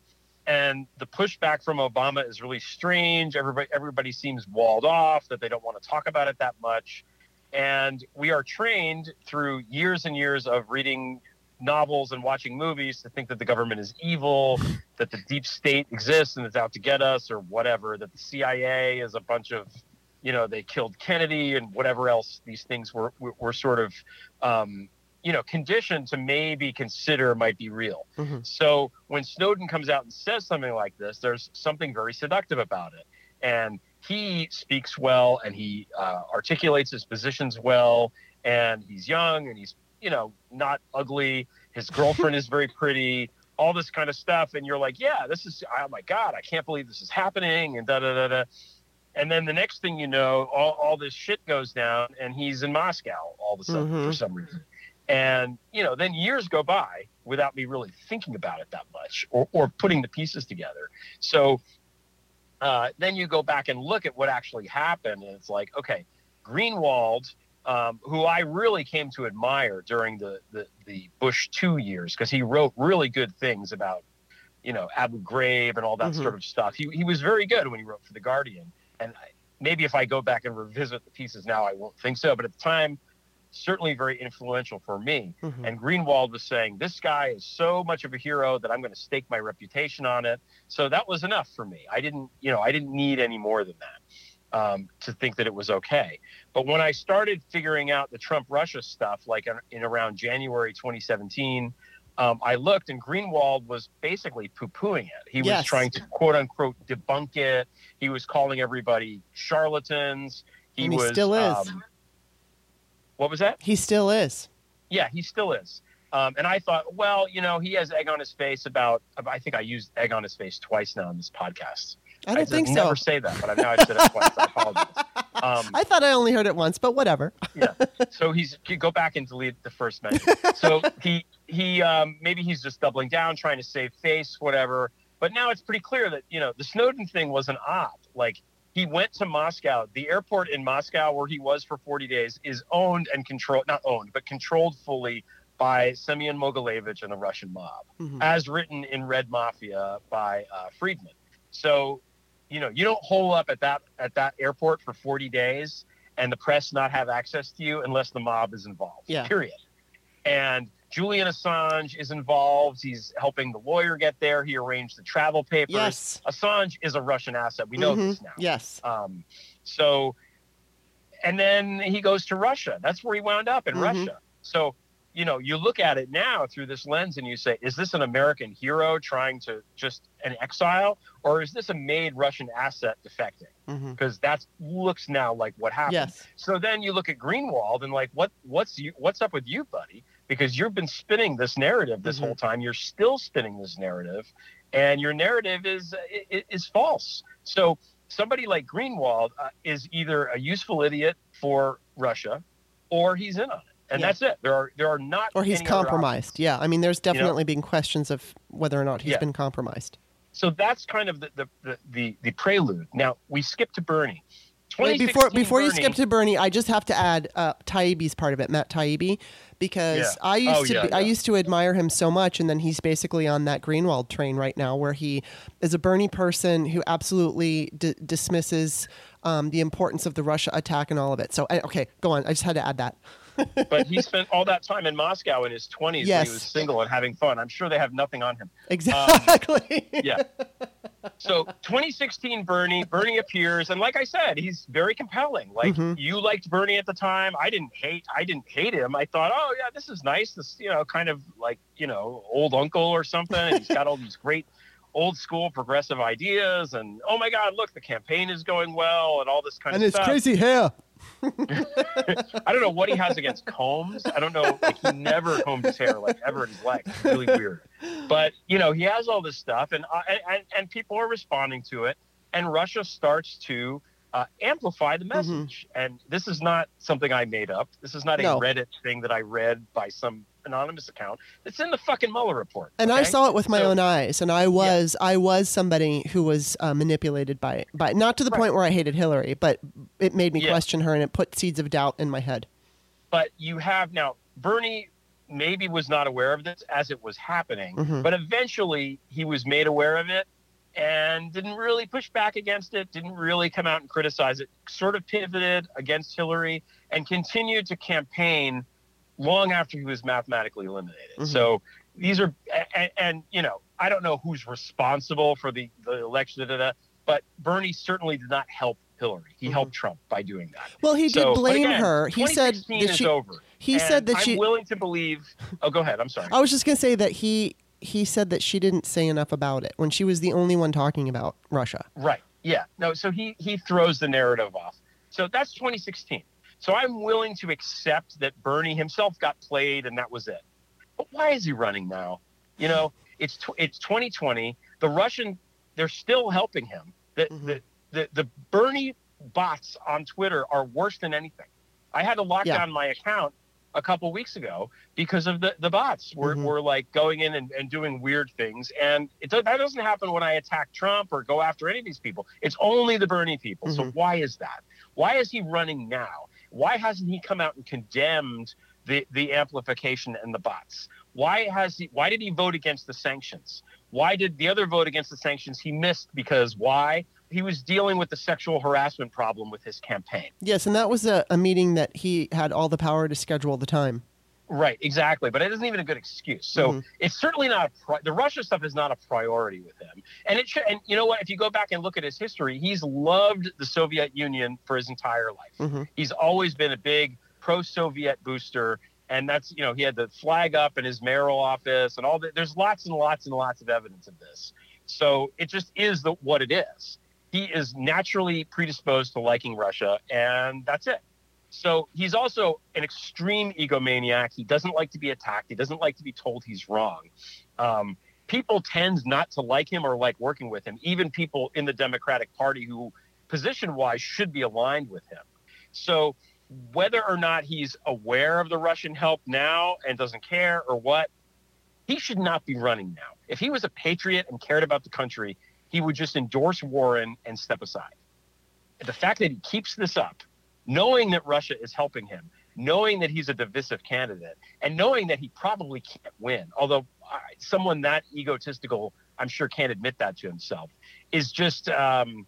And the pushback from Obama is really strange. Everybody everybody seems walled off that they don't want to talk about it that much. And we are trained through years and years of reading novels and watching movies to think that the government is evil, that the deep state exists and is out to get us or whatever, that the CIA is a bunch of, you know, they killed Kennedy and whatever else these things were, were, were sort of, um, you know, conditioned to maybe consider might be real. Mhm. So when Snowden comes out and says something like this, there's something very seductive about it. And he speaks well and he uh, articulates his positions well and he's young and he's you know not ugly. His girlfriend is very pretty all this kind of stuff. And you're like yeah this is oh my god i can't believe this is happening and da da da da. And then the next thing you know all, all this shit goes down and he's in moscow all of a sudden Mhm. for some reason. And you know then years go by without me really thinking about it that much or, or putting the pieces together. So uh, then you go back and look at what actually happened, and it's like, okay, Greenwald, um, who I really came to admire during the the, the Bush two years, because he wrote really good things about, you know, Abu Ghraib and all that Mhm. sort of stuff. He he was very good when he wrote for the Guardian, and I, maybe if I go back and revisit the pieces now, I won't think so. But at the time, certainly very influential for me. Mhm. And Greenwald was saying, This guy is so much of a hero that I'm going to stake my reputation on it. So that was enough for me. I didn't, you know, I didn't need any more than that um, to think that it was okay. But when I started figuring out the Trump Russia stuff, like in, in around January 2017, um, I looked and Greenwald was basically poo pooing it. He was trying to quote unquote debunk it. He was calling everybody charlatans. He he was still is. um, What was that? He still is. Yeah, he still is. Um, and I thought, well, you know, he has egg on his face about. I think I used egg on his face twice now in this podcast. I don't think so. Never say that, but now I've said it twice. I apologize. Um, I thought I only heard it once, but whatever. yeah. So he's go back and delete the first mention. So he he um, maybe he's just doubling down, trying to save face, whatever. But now it's pretty clear that you know the Snowden thing was an op. Like he went to Moscow. The airport in Moscow, where he was for 40 days, is owned and controlled, not owned, but controlled fully by Semyon Mogilevich and the Russian mob, mm-hmm. as written in Red Mafia by uh, Friedman. So, you know, you don't hole up at that at that airport for 40 days and the press not have access to you unless the mob is involved. Yeah. Period. And Julian Assange is involved. He's helping the lawyer get there. He arranged the travel papers. Yes. Assange is a Russian asset. We know mm-hmm. this now. Yes. Um, so, and then he goes to Russia. That's where he wound up in mm-hmm. Russia. So you know, you look at it now through this lens and you say, is this an American hero trying to just an exile, or is this a made Russian asset defecting? Because mm-hmm. that looks now like what happened. Yes. So then you look at Greenwald and like, what what's you what's up with you, buddy? Because you've been spinning this narrative this mm-hmm. whole time. You're still spinning this narrative, and your narrative is is false. So somebody like Greenwald uh, is either a useful idiot for Russia, or he's in on it and yeah. that's it. There are there are not or he's compromised. Yeah, I mean, there's definitely you know? been questions of whether or not he's yeah. been compromised. So that's kind of the the, the the, the prelude. Now we skip to Bernie. Wait, before before Bernie, you skip to Bernie, I just have to add uh, Taibbi's part of it, Matt Taibbi, because yeah. I used oh, to yeah, be, yeah. I used to admire him so much, and then he's basically on that Greenwald train right now, where he is a Bernie person who absolutely d- dismisses um, the importance of the Russia attack and all of it. So okay, go on. I just had to add that but he spent all that time in Moscow in his 20s yes. when he was single and having fun. I'm sure they have nothing on him. Exactly. Um, yeah. So 2016 Bernie, Bernie appears, and like I said, he's very compelling. Like mm-hmm. you liked Bernie at the time. I didn't hate. I didn't hate him. I thought, oh yeah, this is nice. This you know, kind of like you know, old uncle or something. And he's got all these great old school progressive ideas and oh my god look the campaign is going well and all this kind and of stuff and it's crazy hair I don't know what he has against combs. I don't know. Like he never combed his hair like ever in his life. It's really weird. But you know, he has all this stuff, and uh, and and people are responding to it, and Russia starts to uh, amplify the message. Mm-hmm. And this is not something I made up. This is not a no. Reddit thing that I read by some anonymous account. It's in the fucking Mueller report. And okay? I saw it with my so, own eyes, and I was yeah. I was somebody who was uh, manipulated by by not to the right. point where I hated Hillary, but it made me yeah. question her, and it put seeds of doubt in my head. But you have now Bernie maybe was not aware of this as it was happening, mm-hmm. but eventually he was made aware of it and didn't really push back against it, didn't really come out and criticize it, sort of pivoted against Hillary and continued to campaign long after he was mathematically eliminated. Mm-hmm. So these are, and, and, you know, I don't know who's responsible for the, the election, da, da, da, but Bernie certainly did not help Hillary. He mm-hmm. helped Trump by doing that. Well, he did blame again, her. He said that she, over. He said that I'm she. I'm willing to believe. Oh, go ahead. I'm sorry. I was just going to say that he he said that she didn't say enough about it when she was the only one talking about Russia. Right. Yeah. No. So he he throws the narrative off. So that's 2016. So I'm willing to accept that Bernie himself got played and that was it. But why is he running now? You know, it's it's 2020. The Russian they're still helping him. The, mm-hmm. the the the Bernie bots on Twitter are worse than anything. I had to lock yeah. down my account a couple weeks ago because of the, the bots were, mm-hmm. were like going in and, and doing weird things. And it that doesn't happen when I attack Trump or go after any of these people. It's only the Bernie people. Mm-hmm. So why is that? Why is he running now? Why hasn't he come out and condemned the, the amplification and the bots? Why has he why did he vote against the sanctions? Why did the other vote against the sanctions he missed because why? he was dealing with the sexual harassment problem with his campaign. Yes, and that was a, a meeting that he had all the power to schedule the time. Right, exactly. But it isn't even a good excuse. So mm-hmm. it's certainly not a pri- the Russia stuff is not a priority with him. And it should, and you know what? If you go back and look at his history, he's loved the Soviet Union for his entire life. Mm-hmm. He's always been a big pro-Soviet booster, and that's you know he had the flag up in his mayoral office and all that. There's lots and lots and lots of evidence of this. So it just is the what it is he is naturally predisposed to liking Russia, and that's it. So he's also an extreme egomaniac. He doesn't like to be attacked. He doesn't like to be told he's wrong. Um, people tend not to like him or like working with him, even people in the Democratic Party who, position wise, should be aligned with him. So whether or not he's aware of the Russian help now and doesn't care or what, he should not be running now. If he was a patriot and cared about the country, he would just endorse Warren and step aside. The fact that he keeps this up, knowing that Russia is helping him, knowing that he's a divisive candidate, and knowing that he probably can't win, although uh, someone that egotistical, I'm sure, can't admit that to himself, is just. Um,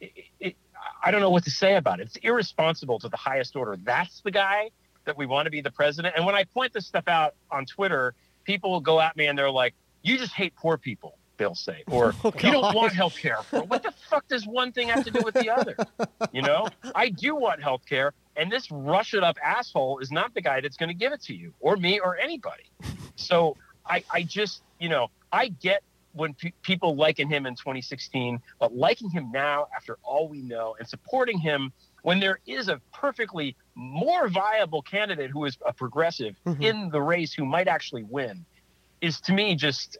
it, it, I don't know what to say about it. It's irresponsible to the highest order. That's the guy that we want to be the president. And when I point this stuff out on Twitter, people will go at me and they're like, "You just hate poor people." They'll say, or oh, you don't want health care. What the fuck does one thing have to do with the other? You know, I do want health care, and this rush it up asshole is not the guy that's going to give it to you, or me, or anybody. So I, I just, you know, I get when pe- people liken him in 2016, but liking him now after all we know and supporting him when there is a perfectly more viable candidate who is a progressive mm-hmm. in the race who might actually win is to me just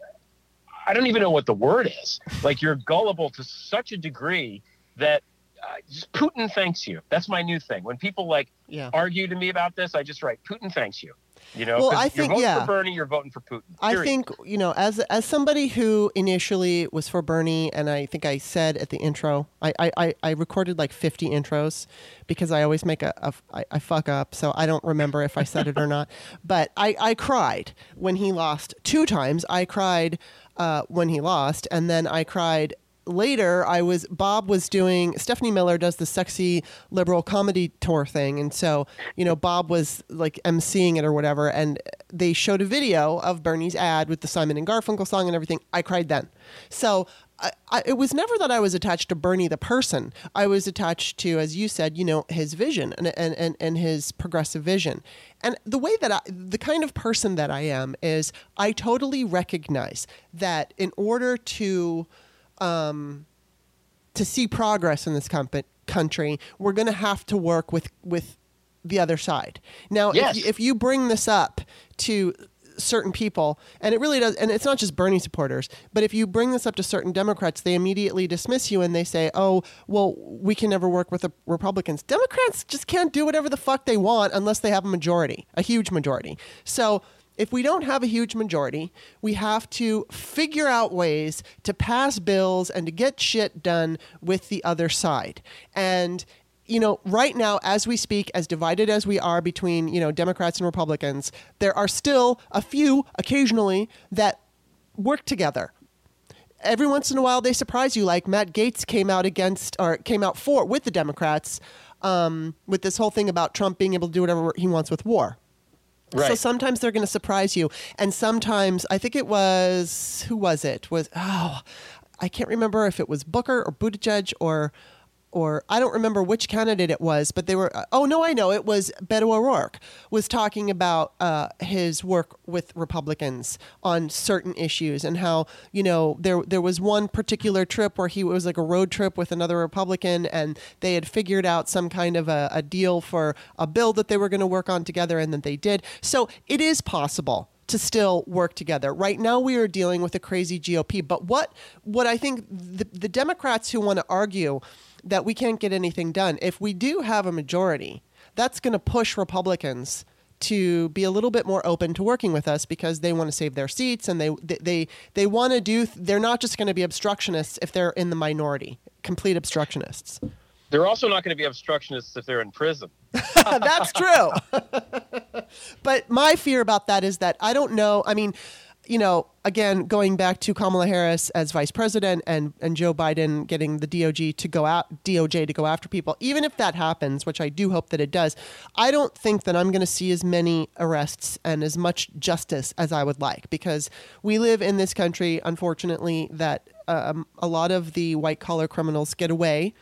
I don't even know what the word is. Like you're gullible to such a degree that uh, just Putin thanks you. That's my new thing. When people like yeah. argue to me about this, I just write Putin thanks you. You know, well, I think yeah. for Bernie, you're voting for Putin. Period. I think you know, as as somebody who initially was for Bernie, and I think I said at the intro, I I, I recorded like 50 intros because I always make a, a I, I fuck up, so I don't remember if I said it or not. But I I cried when he lost two times. I cried uh, when he lost, and then I cried later. I was Bob was doing Stephanie Miller does the sexy liberal comedy tour thing. And so you know Bob was like emceeing it or whatever. And they showed a video of Bernie's ad with the Simon and Garfunkel song and everything. I cried then. So I, I, it was never that I was attached to Bernie the person. I was attached to, as you said, you know, his vision and, and, and, and his progressive vision. And the way that I, the kind of person that I am is I totally recognize that in order to um, to see progress in this comp- country, we're going to have to work with with the other side. Now, yes. if, you, if you bring this up to certain people, and it really does, and it's not just Bernie supporters, but if you bring this up to certain Democrats, they immediately dismiss you and they say, oh, well, we can never work with the Republicans. Democrats just can't do whatever the fuck they want unless they have a majority, a huge majority. So if we don't have a huge majority, we have to figure out ways to pass bills and to get shit done with the other side. And you know, right now, as we speak, as divided as we are between, you know, Democrats and Republicans, there are still a few occasionally that work together. Every once in a while, they surprise you, like Matt Gaetz came out against or came out for with the Democrats um, with this whole thing about Trump being able to do whatever he wants with war. Right. So sometimes they're going to surprise you, and sometimes I think it was who was it was oh I can't remember if it was Booker or Buttigieg or or I don't remember which candidate it was, but they were. Oh no, I know it was Beto O'Rourke was talking about uh, his work with Republicans on certain issues and how you know there there was one particular trip where he was like a road trip with another Republican and they had figured out some kind of a, a deal for a bill that they were going to work on together and that they did. So it is possible to still work together. Right now, we are dealing with a crazy GOP. But what what I think the, the Democrats who want to argue that we can't get anything done. If we do have a majority, that's going to push Republicans to be a little bit more open to working with us because they want to save their seats and they they they, they want to do they're not just going to be obstructionists if they're in the minority, complete obstructionists. They're also not going to be obstructionists if they're in prison. That's true. but my fear about that is that I don't know, I mean, you know, again, going back to Kamala Harris as vice president and, and Joe Biden getting the DOJ to go out DOJ to go after people, even if that happens, which I do hope that it does, I don't think that I'm going to see as many arrests and as much justice as I would like because we live in this country, unfortunately, that um, a lot of the white collar criminals get away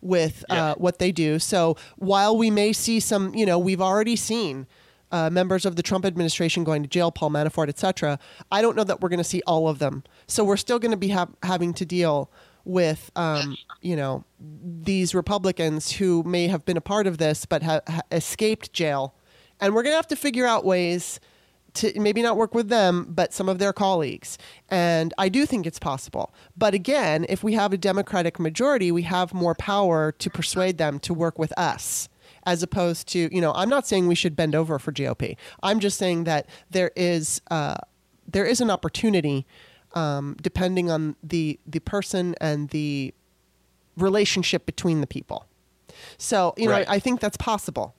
with uh, what they do. So while we may see some, you know, we've already seen uh, members of the Trump administration going to jail, Paul Manafort, etc. I don't know that we're going to see all of them. So we're still going to be ha- having to deal with, um, you know, these Republicans who may have been a part of this but have ha- escaped jail, and we're gonna have to figure out ways to maybe not work with them, but some of their colleagues. And I do think it's possible. But again, if we have a Democratic majority, we have more power to persuade them to work with us. As opposed to, you know, I'm not saying we should bend over for GOP. I'm just saying that there is uh, there is an opportunity, um, depending on the the person and the relationship between the people. So, you know, Right. I, I think that's possible.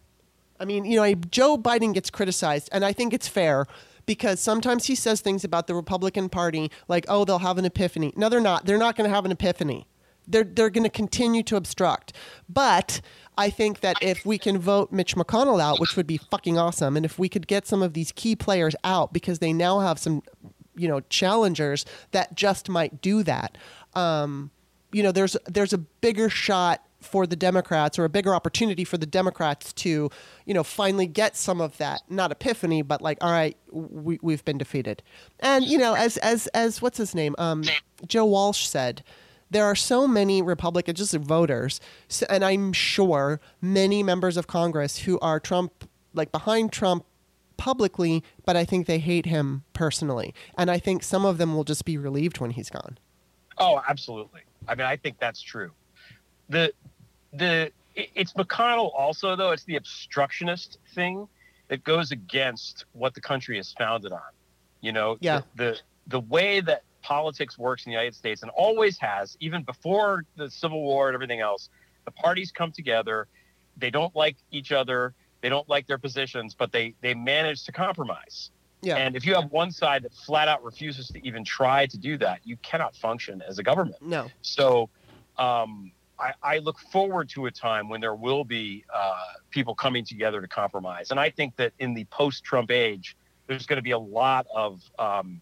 I mean, you know, Joe Biden gets criticized, and I think it's fair because sometimes he says things about the Republican Party like, "Oh, they'll have an epiphany." No, they're not. They're not going to have an epiphany. They're they're going to continue to obstruct. But I think that if we can vote Mitch McConnell out, which would be fucking awesome, and if we could get some of these key players out because they now have some, you know, challengers that just might do that. Um, you know, there's there's a bigger shot for the Democrats or a bigger opportunity for the Democrats to, you know, finally get some of that not epiphany, but like, all right, we we've been defeated. And you know, as as as what's his name, um, Joe Walsh said. There are so many Republicans, just voters, and I'm sure many members of Congress who are Trump, like behind Trump publicly, but I think they hate him personally. And I think some of them will just be relieved when he's gone. Oh, absolutely. I mean, I think that's true. The the it's McConnell also though. It's the obstructionist thing that goes against what the country is founded on. You know, Yeah. the the, the way that politics works in the United States and always has, even before the Civil War and everything else, the parties come together. They don't like each other. They don't like their positions, but they they manage to compromise. Yeah. And if you have one side that flat out refuses to even try to do that, you cannot function as a government. no. So um, I, I look forward to a time when there will be uh, people coming together to compromise. And I think that in the post Trump age, there's going to be a lot of um,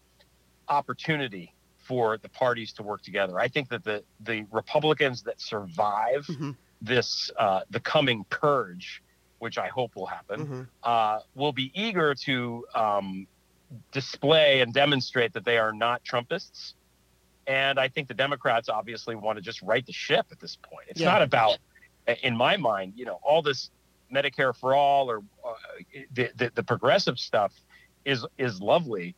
opportunity for the parties to work together. I think that the, the Republicans that survive Mhm. this, uh, the coming purge, which I hope will happen, Mhm. uh, will be eager to um, display and demonstrate that they are not Trumpists. And I think the Democrats obviously want to just right the ship at this point. It's Yeah. not about, in my mind, you know, all this Medicare for all or uh, the, the the progressive stuff is is lovely,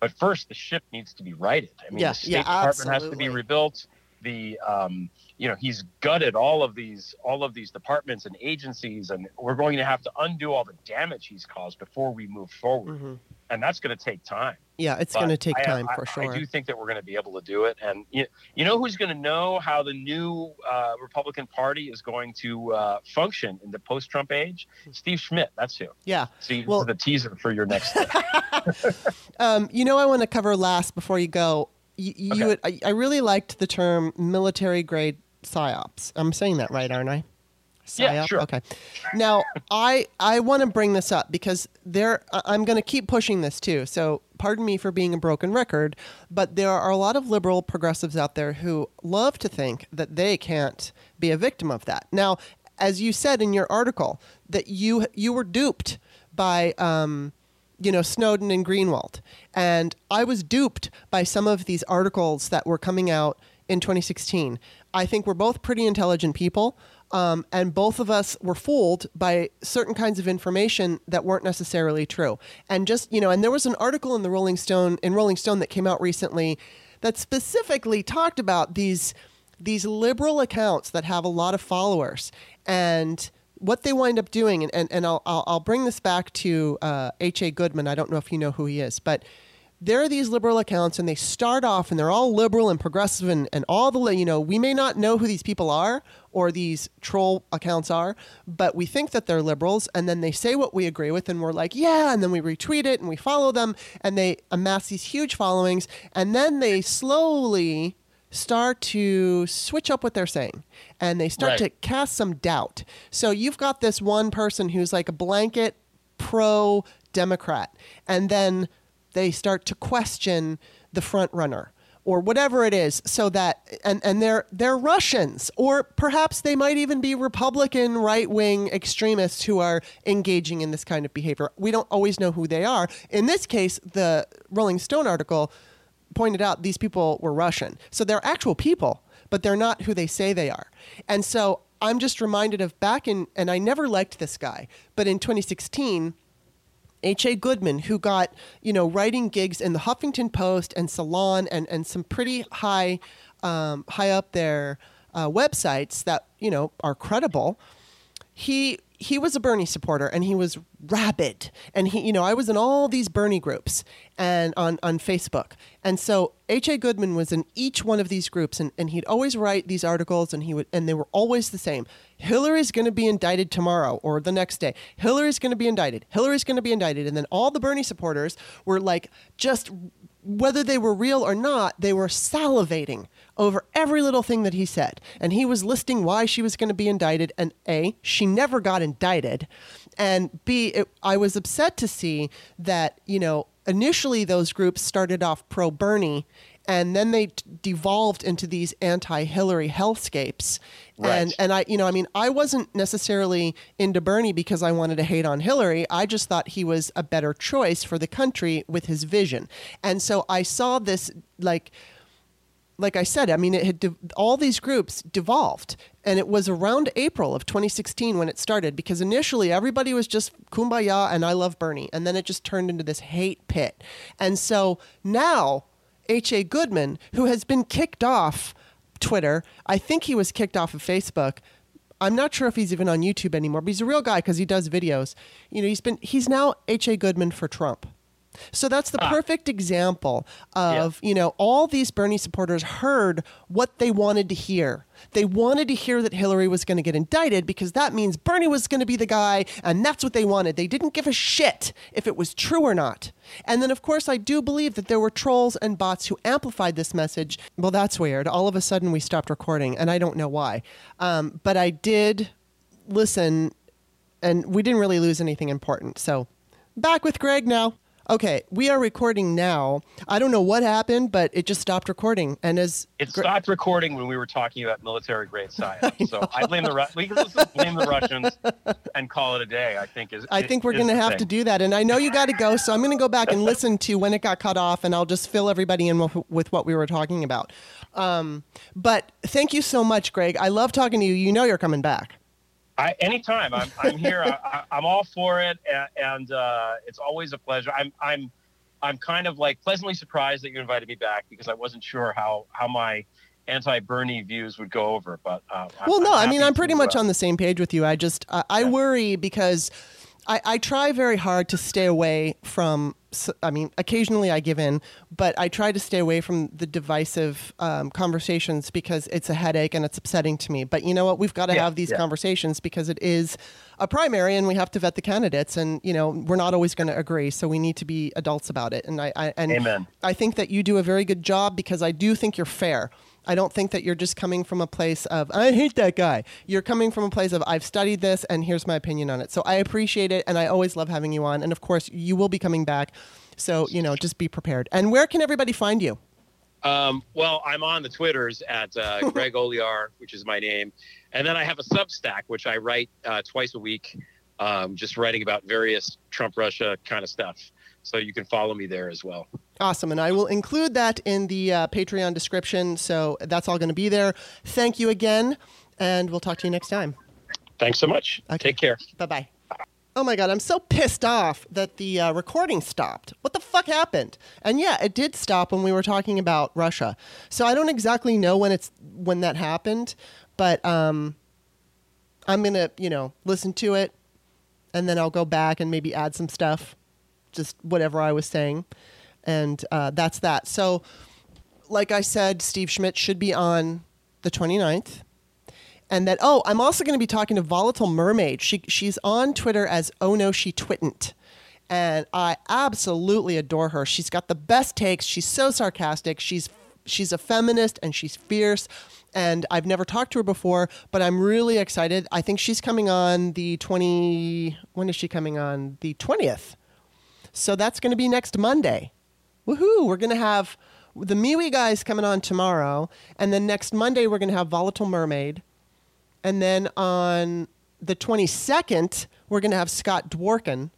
but first the ship needs to be righted. I mean, Yeah, the State yeah, Department has to be rebuilt. The um, you know he's gutted all of these all of these departments and agencies, and we're going to have to undo all the damage he's caused before we move forward, Mhm. And that's going to take time. Yeah, it's going to take I- time I- for sure. I do think that we're going to be able to do it, and you, you know who's going to know how the new uh, Republican Party is going to uh, function in the post-Trump age? Steve Schmidt. That's who. yeah. See, Well- the teaser for your next. Um, you know, I want to cover last before you go. You, you Okay. would, I, I really liked the term military grade psyops. I'm saying that right, aren't I? Yeah, sure. Okay. Now, I I want to bring this up because there I'm going to keep pushing this too. So, pardon me for being a broken record, but there are a lot of liberal progressives out there who love to think that they can't be a victim of that. Now, as you said in your article, that you you were duped by um, you know Snowden and Greenwald, and I was duped by some of these articles that were coming out in 2016. I think we're both pretty intelligent people, um, and both of us were fooled by certain kinds of information that weren't necessarily true. And just you know, and there was an article in the Rolling Stone in Rolling Stone that came out recently that specifically talked about these these liberal accounts that have a lot of followers and what they wind up doing and, and, and I'll, I'll, I'll bring this back to uh, h.a goodman i don't know if you know who he is but there are these liberal accounts and they start off and they're all liberal and progressive and, and all the you know we may not know who these people are or these troll accounts are but we think that they're liberals and then they say what we agree with and we're like yeah and then we retweet it and we follow them and they amass these huge followings and then they slowly start to switch up what they're saying and they start Right. to cast some doubt. So you've got this one person who's like a blanket pro Democrat, and then they start to question the front runner or whatever it is so that and and they're they're Russians or perhaps they might even be Republican right-wing extremists who are engaging in this kind of behavior. We don't always know who they are. In this case, the Rolling Stone article pointed out these people were Russian. So they're actual people, but they're not who they say they are. And so I'm just reminded of back in, and I never liked this guy, but in 2016, H.A. Goodman, who got, you know, writing gigs in the Huffington Post and Salon and, and some pretty high, um, high up there uh, websites that, you know, are credible. He he was a Bernie supporter and he was rabid. And he, you know, I was in all these Bernie groups and on, on Facebook. And so H.A. Goodman was in each one of these groups and, and he'd always write these articles and he would and they were always the same. Hillary's gonna be indicted tomorrow or the next day. Hillary's gonna be indicted. Hillary's gonna be indicted. And then all the Bernie supporters were like just whether they were real or not, they were salivating over every little thing that he said. And he was listing why she was going to be indicted. And A, she never got indicted. And B, it, I was upset to see that, you know, initially those groups started off pro Bernie and then they t- devolved into these anti-Hillary hellscapes. Right. And and I you know I mean I wasn't necessarily into Bernie because I wanted to hate on Hillary. I just thought he was a better choice for the country with his vision. And so I saw this like like I said, I mean, it had de- all these groups devolved, and it was around April of 2016 when it started. Because initially, everybody was just kumbaya and I love Bernie, and then it just turned into this hate pit. And so now, H. A. Goodman, who has been kicked off Twitter, I think he was kicked off of Facebook. I'm not sure if he's even on YouTube anymore, but he's a real guy because he does videos. You know, he's been he's now H. A. Goodman for Trump. So that's the Ah. perfect example of, you know, all these Bernie supporters heard what they wanted to hear. They wanted to hear that Hillary was going to get indicted because that means Bernie was going to be the guy, and that's what they wanted. They didn't give a shit if it was true or not. And then, of course, I do believe that there were trolls and bots who amplified this message. Well, that's weird. All of a sudden, we stopped recording, and I don't know why. Um, but I did listen, and we didn't really lose anything important. So, back with Greg now. Okay, we are recording now. I don't know what happened, but it just stopped recording. And as It stopped recording when we were talking about military grade science. so I blame the Ru- we can just blame the Russians and call it a day. I think is. I think we're going to have thing. to do that. And I know you got to go, so I'm going to go back and listen to when it got cut off, and I'll just fill everybody in with, with what we were talking about. Um, but thank you so much, Greg. I love talking to you. You know you're coming back. I, anytime I'm, I'm here, I, I'm all for it, and, and uh, it's always a pleasure. I'm, I'm, I'm kind of like pleasantly surprised that you invited me back because I wasn't sure how how my anti-Bernie views would go over. But uh, I'm- Well, no, I'm I mean, I'm pretty much uh, on the same page with you. I just, I, I Yeah. worry because I, I try very hard to stay away from, I mean, occasionally I give in, but I try to stay away from the divisive um, conversations because it's a headache and it's upsetting to me. But you know what? We've got to Yeah, have these yeah. conversations because it is a primary and we have to vet the candidates and, you know, we're not always going to agree. So we need to be adults about it. And I, I and Amen. I think that you do a very good job because I do think you're fair. I don't think that you're just coming from a place of I hate that guy. You're coming from a place of I've studied this and here's my opinion on it. So I appreciate it and I always love having you on. And of course, you will be coming back. So, you know, just be prepared. And where can everybody find you? Um, well, I'm on the Twitters at uh, Greg Olear, which is my name, and then I have a Substack which I write uh, twice a week, um, just writing about various Trump Russia kind of stuff. So you can follow me there as well. Awesome. And I will include that in the uh, Patreon description. So that's all going to be there. Thank you again. And we'll talk to you next time. Thanks so much. Okay. Take care. Bye bye. Oh my God, I'm so pissed off that the uh, recording stopped. What the fuck happened? And yeah, it did stop when we were talking about Russia. So I don't exactly know when it's when that happened, but um, I'm gonna you know listen to it, and then I'll go back and maybe add some stuff, just whatever I was saying, and uh, that's that. So, like I said, Steve Schmidt should be on the 29th and that oh i'm also going to be talking to volatile mermaid. She, she's on twitter as oh no she twitn't. And i absolutely adore her. She's got the best takes. She's so sarcastic. She's she's a feminist and she's fierce. And i've never talked to her before but i'm really excited. I think she's coming on the 20 when is she coming on? The 20th so that's going to be next monday Woohoo! We're going to have the MeWe guys coming on tomorrow, and then next Monday we're going to have Volatile Mermaid, and then on the 22nd we're going to have Scott Dworkin,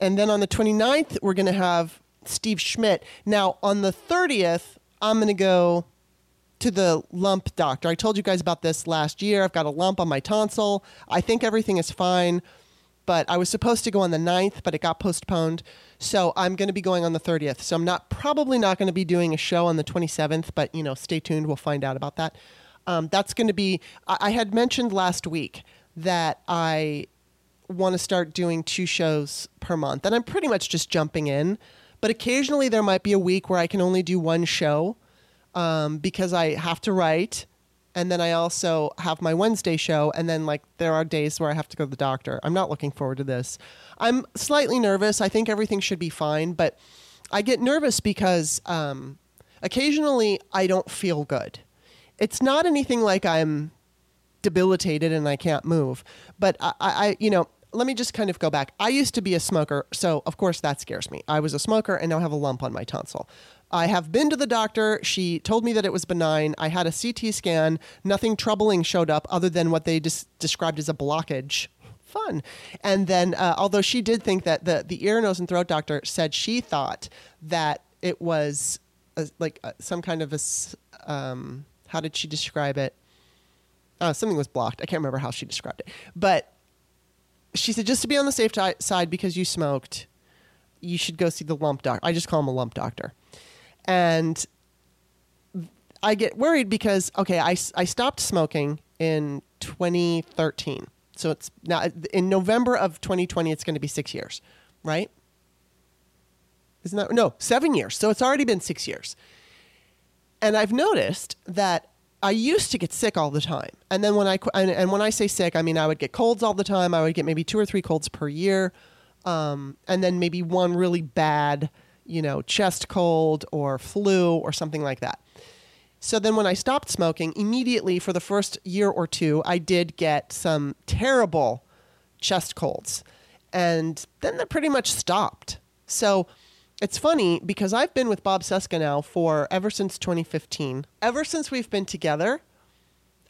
and then on the 29th we're going to have Steve Schmidt. Now on the 30th I'm going to go to the lump doctor. I told you guys about this last year. I've got a lump on my tonsil. I think everything is fine, but I was supposed to go on the 9th, but it got postponed. So I'm going to be going on the 30th. So I'm not probably not going to be doing a show on the 27th, but you know, stay tuned. We'll find out about that. Um, that's going to be. I, I had mentioned last week that I want to start doing two shows per month, and I'm pretty much just jumping in. But occasionally there might be a week where I can only do one show um, because I have to write. And then I also have my Wednesday show. And then, like, there are days where I have to go to the doctor. I'm not looking forward to this. I'm slightly nervous. I think everything should be fine. But I get nervous because um, occasionally I don't feel good. It's not anything like I'm debilitated and I can't move. But I, I, you know, let me just kind of go back. I used to be a smoker, so of course that scares me. I was a smoker and now have a lump on my tonsil. I have been to the doctor. She told me that it was benign. I had a CT scan. Nothing troubling showed up other than what they des- described as a blockage. Fun. And then, uh, although she did think that the, the ear, nose, and throat doctor said she thought that it was a, like uh, some kind of a, um, how did she describe it? Uh, something was blocked. I can't remember how she described it. But she said just to be on the safe t- side because you smoked, you should go see the lump doctor. I just call him a lump doctor. And I get worried because, okay, I, I stopped smoking in 2013. So it's now in November of 2020, it's going to be six years, right? Isn't that no seven years? So it's already been six years. And I've noticed that I used to get sick all the time, and then when I and, and, when I say sick, I mean I would get colds all the time. I would get maybe two or three colds per year, um, and then maybe one really bad, you know, chest cold or flu or something like that. So then when I stopped smoking, immediately for the first year or two, I did get some terrible chest colds, and then that pretty much stopped. So it's funny because I've been with Bob Cesca now for ever since 2015. Ever since we've been together,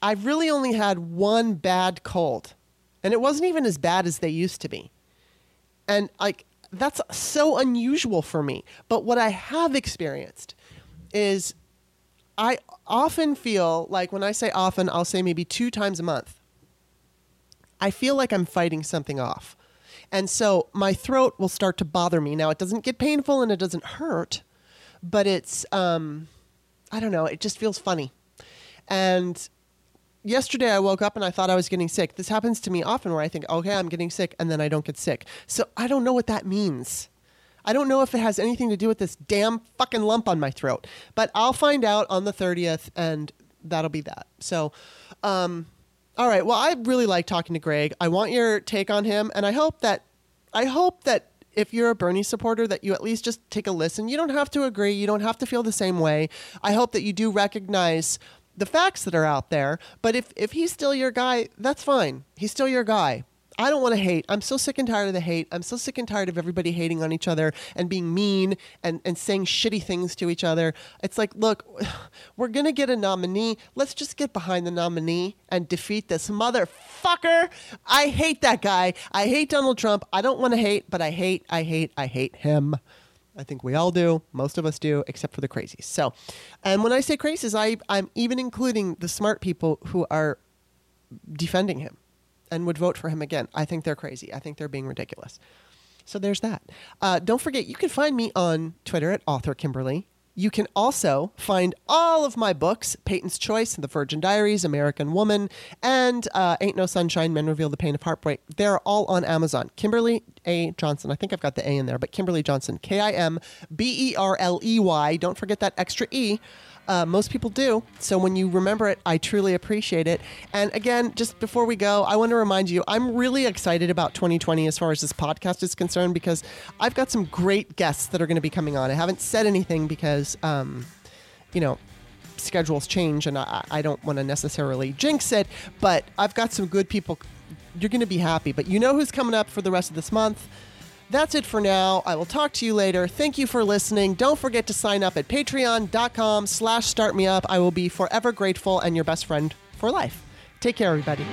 I've really only had one bad cold. And it wasn't even as bad as they used to be. And like that's so unusual for me. But what I have experienced is I often feel like when I say often, I'll say maybe two times a month. I feel like I'm fighting something off. And so my throat will start to bother me. Now, it doesn't get painful and it doesn't hurt, but it's, um, I don't know, it just feels funny. And yesterday I woke up and I thought I was getting sick. This happens to me often where I think, okay, I'm getting sick, and then I don't get sick. So I don't know what that means. I don't know if it has anything to do with this damn fucking lump on my throat, but I'll find out on the 30th, and that'll be that. So, um, all right. Well, I really like talking to Greg. I want your take on him, and I hope that I hope that if you're a Bernie supporter, that you at least just take a listen. You don't have to agree. You don't have to feel the same way. I hope that you do recognize the facts that are out there. But if if he's still your guy, that's fine. He's still your guy. I don't want to hate. I'm so sick and tired of the hate. I'm so sick and tired of everybody hating on each other and being mean and, and saying shitty things to each other. It's like, look, we're going to get a nominee. Let's just get behind the nominee and defeat this motherfucker. I hate that guy. I hate Donald Trump. I don't want to hate, but I hate, I hate, I hate him. I think we all do. Most of us do, except for the crazies. So, and when I say crazies, I, I'm even including the smart people who are defending him and would vote for him again. I think they're crazy. I think they're being ridiculous. So there's that. Uh, don't forget, you can find me on Twitter at author Kimberley. You can also find all of my books Peyton's Choice, and The Virgin Diaries, American Woman, and uh, Ain't No Sunshine Men Reveal the Pain of Heartbreak. They're all on Amazon. Kimberley A. Johnson. I think I've got the A in there, but Kimberley Johnson. K I M B E R L E Y. Don't forget that extra E. Uh, most people do. So when you remember it, I truly appreciate it. And again, just before we go, I want to remind you I'm really excited about 2020 as far as this podcast is concerned because I've got some great guests that are going to be coming on. I haven't said anything because, um, you know, schedules change and I, I don't want to necessarily jinx it, but I've got some good people. You're going to be happy. But you know who's coming up for the rest of this month? That's it for now. I will talk to you later. Thank you for listening. Don't forget to sign up at patreon.com slash startmeup. I will be forever grateful and your best friend for life. Take care, everybody.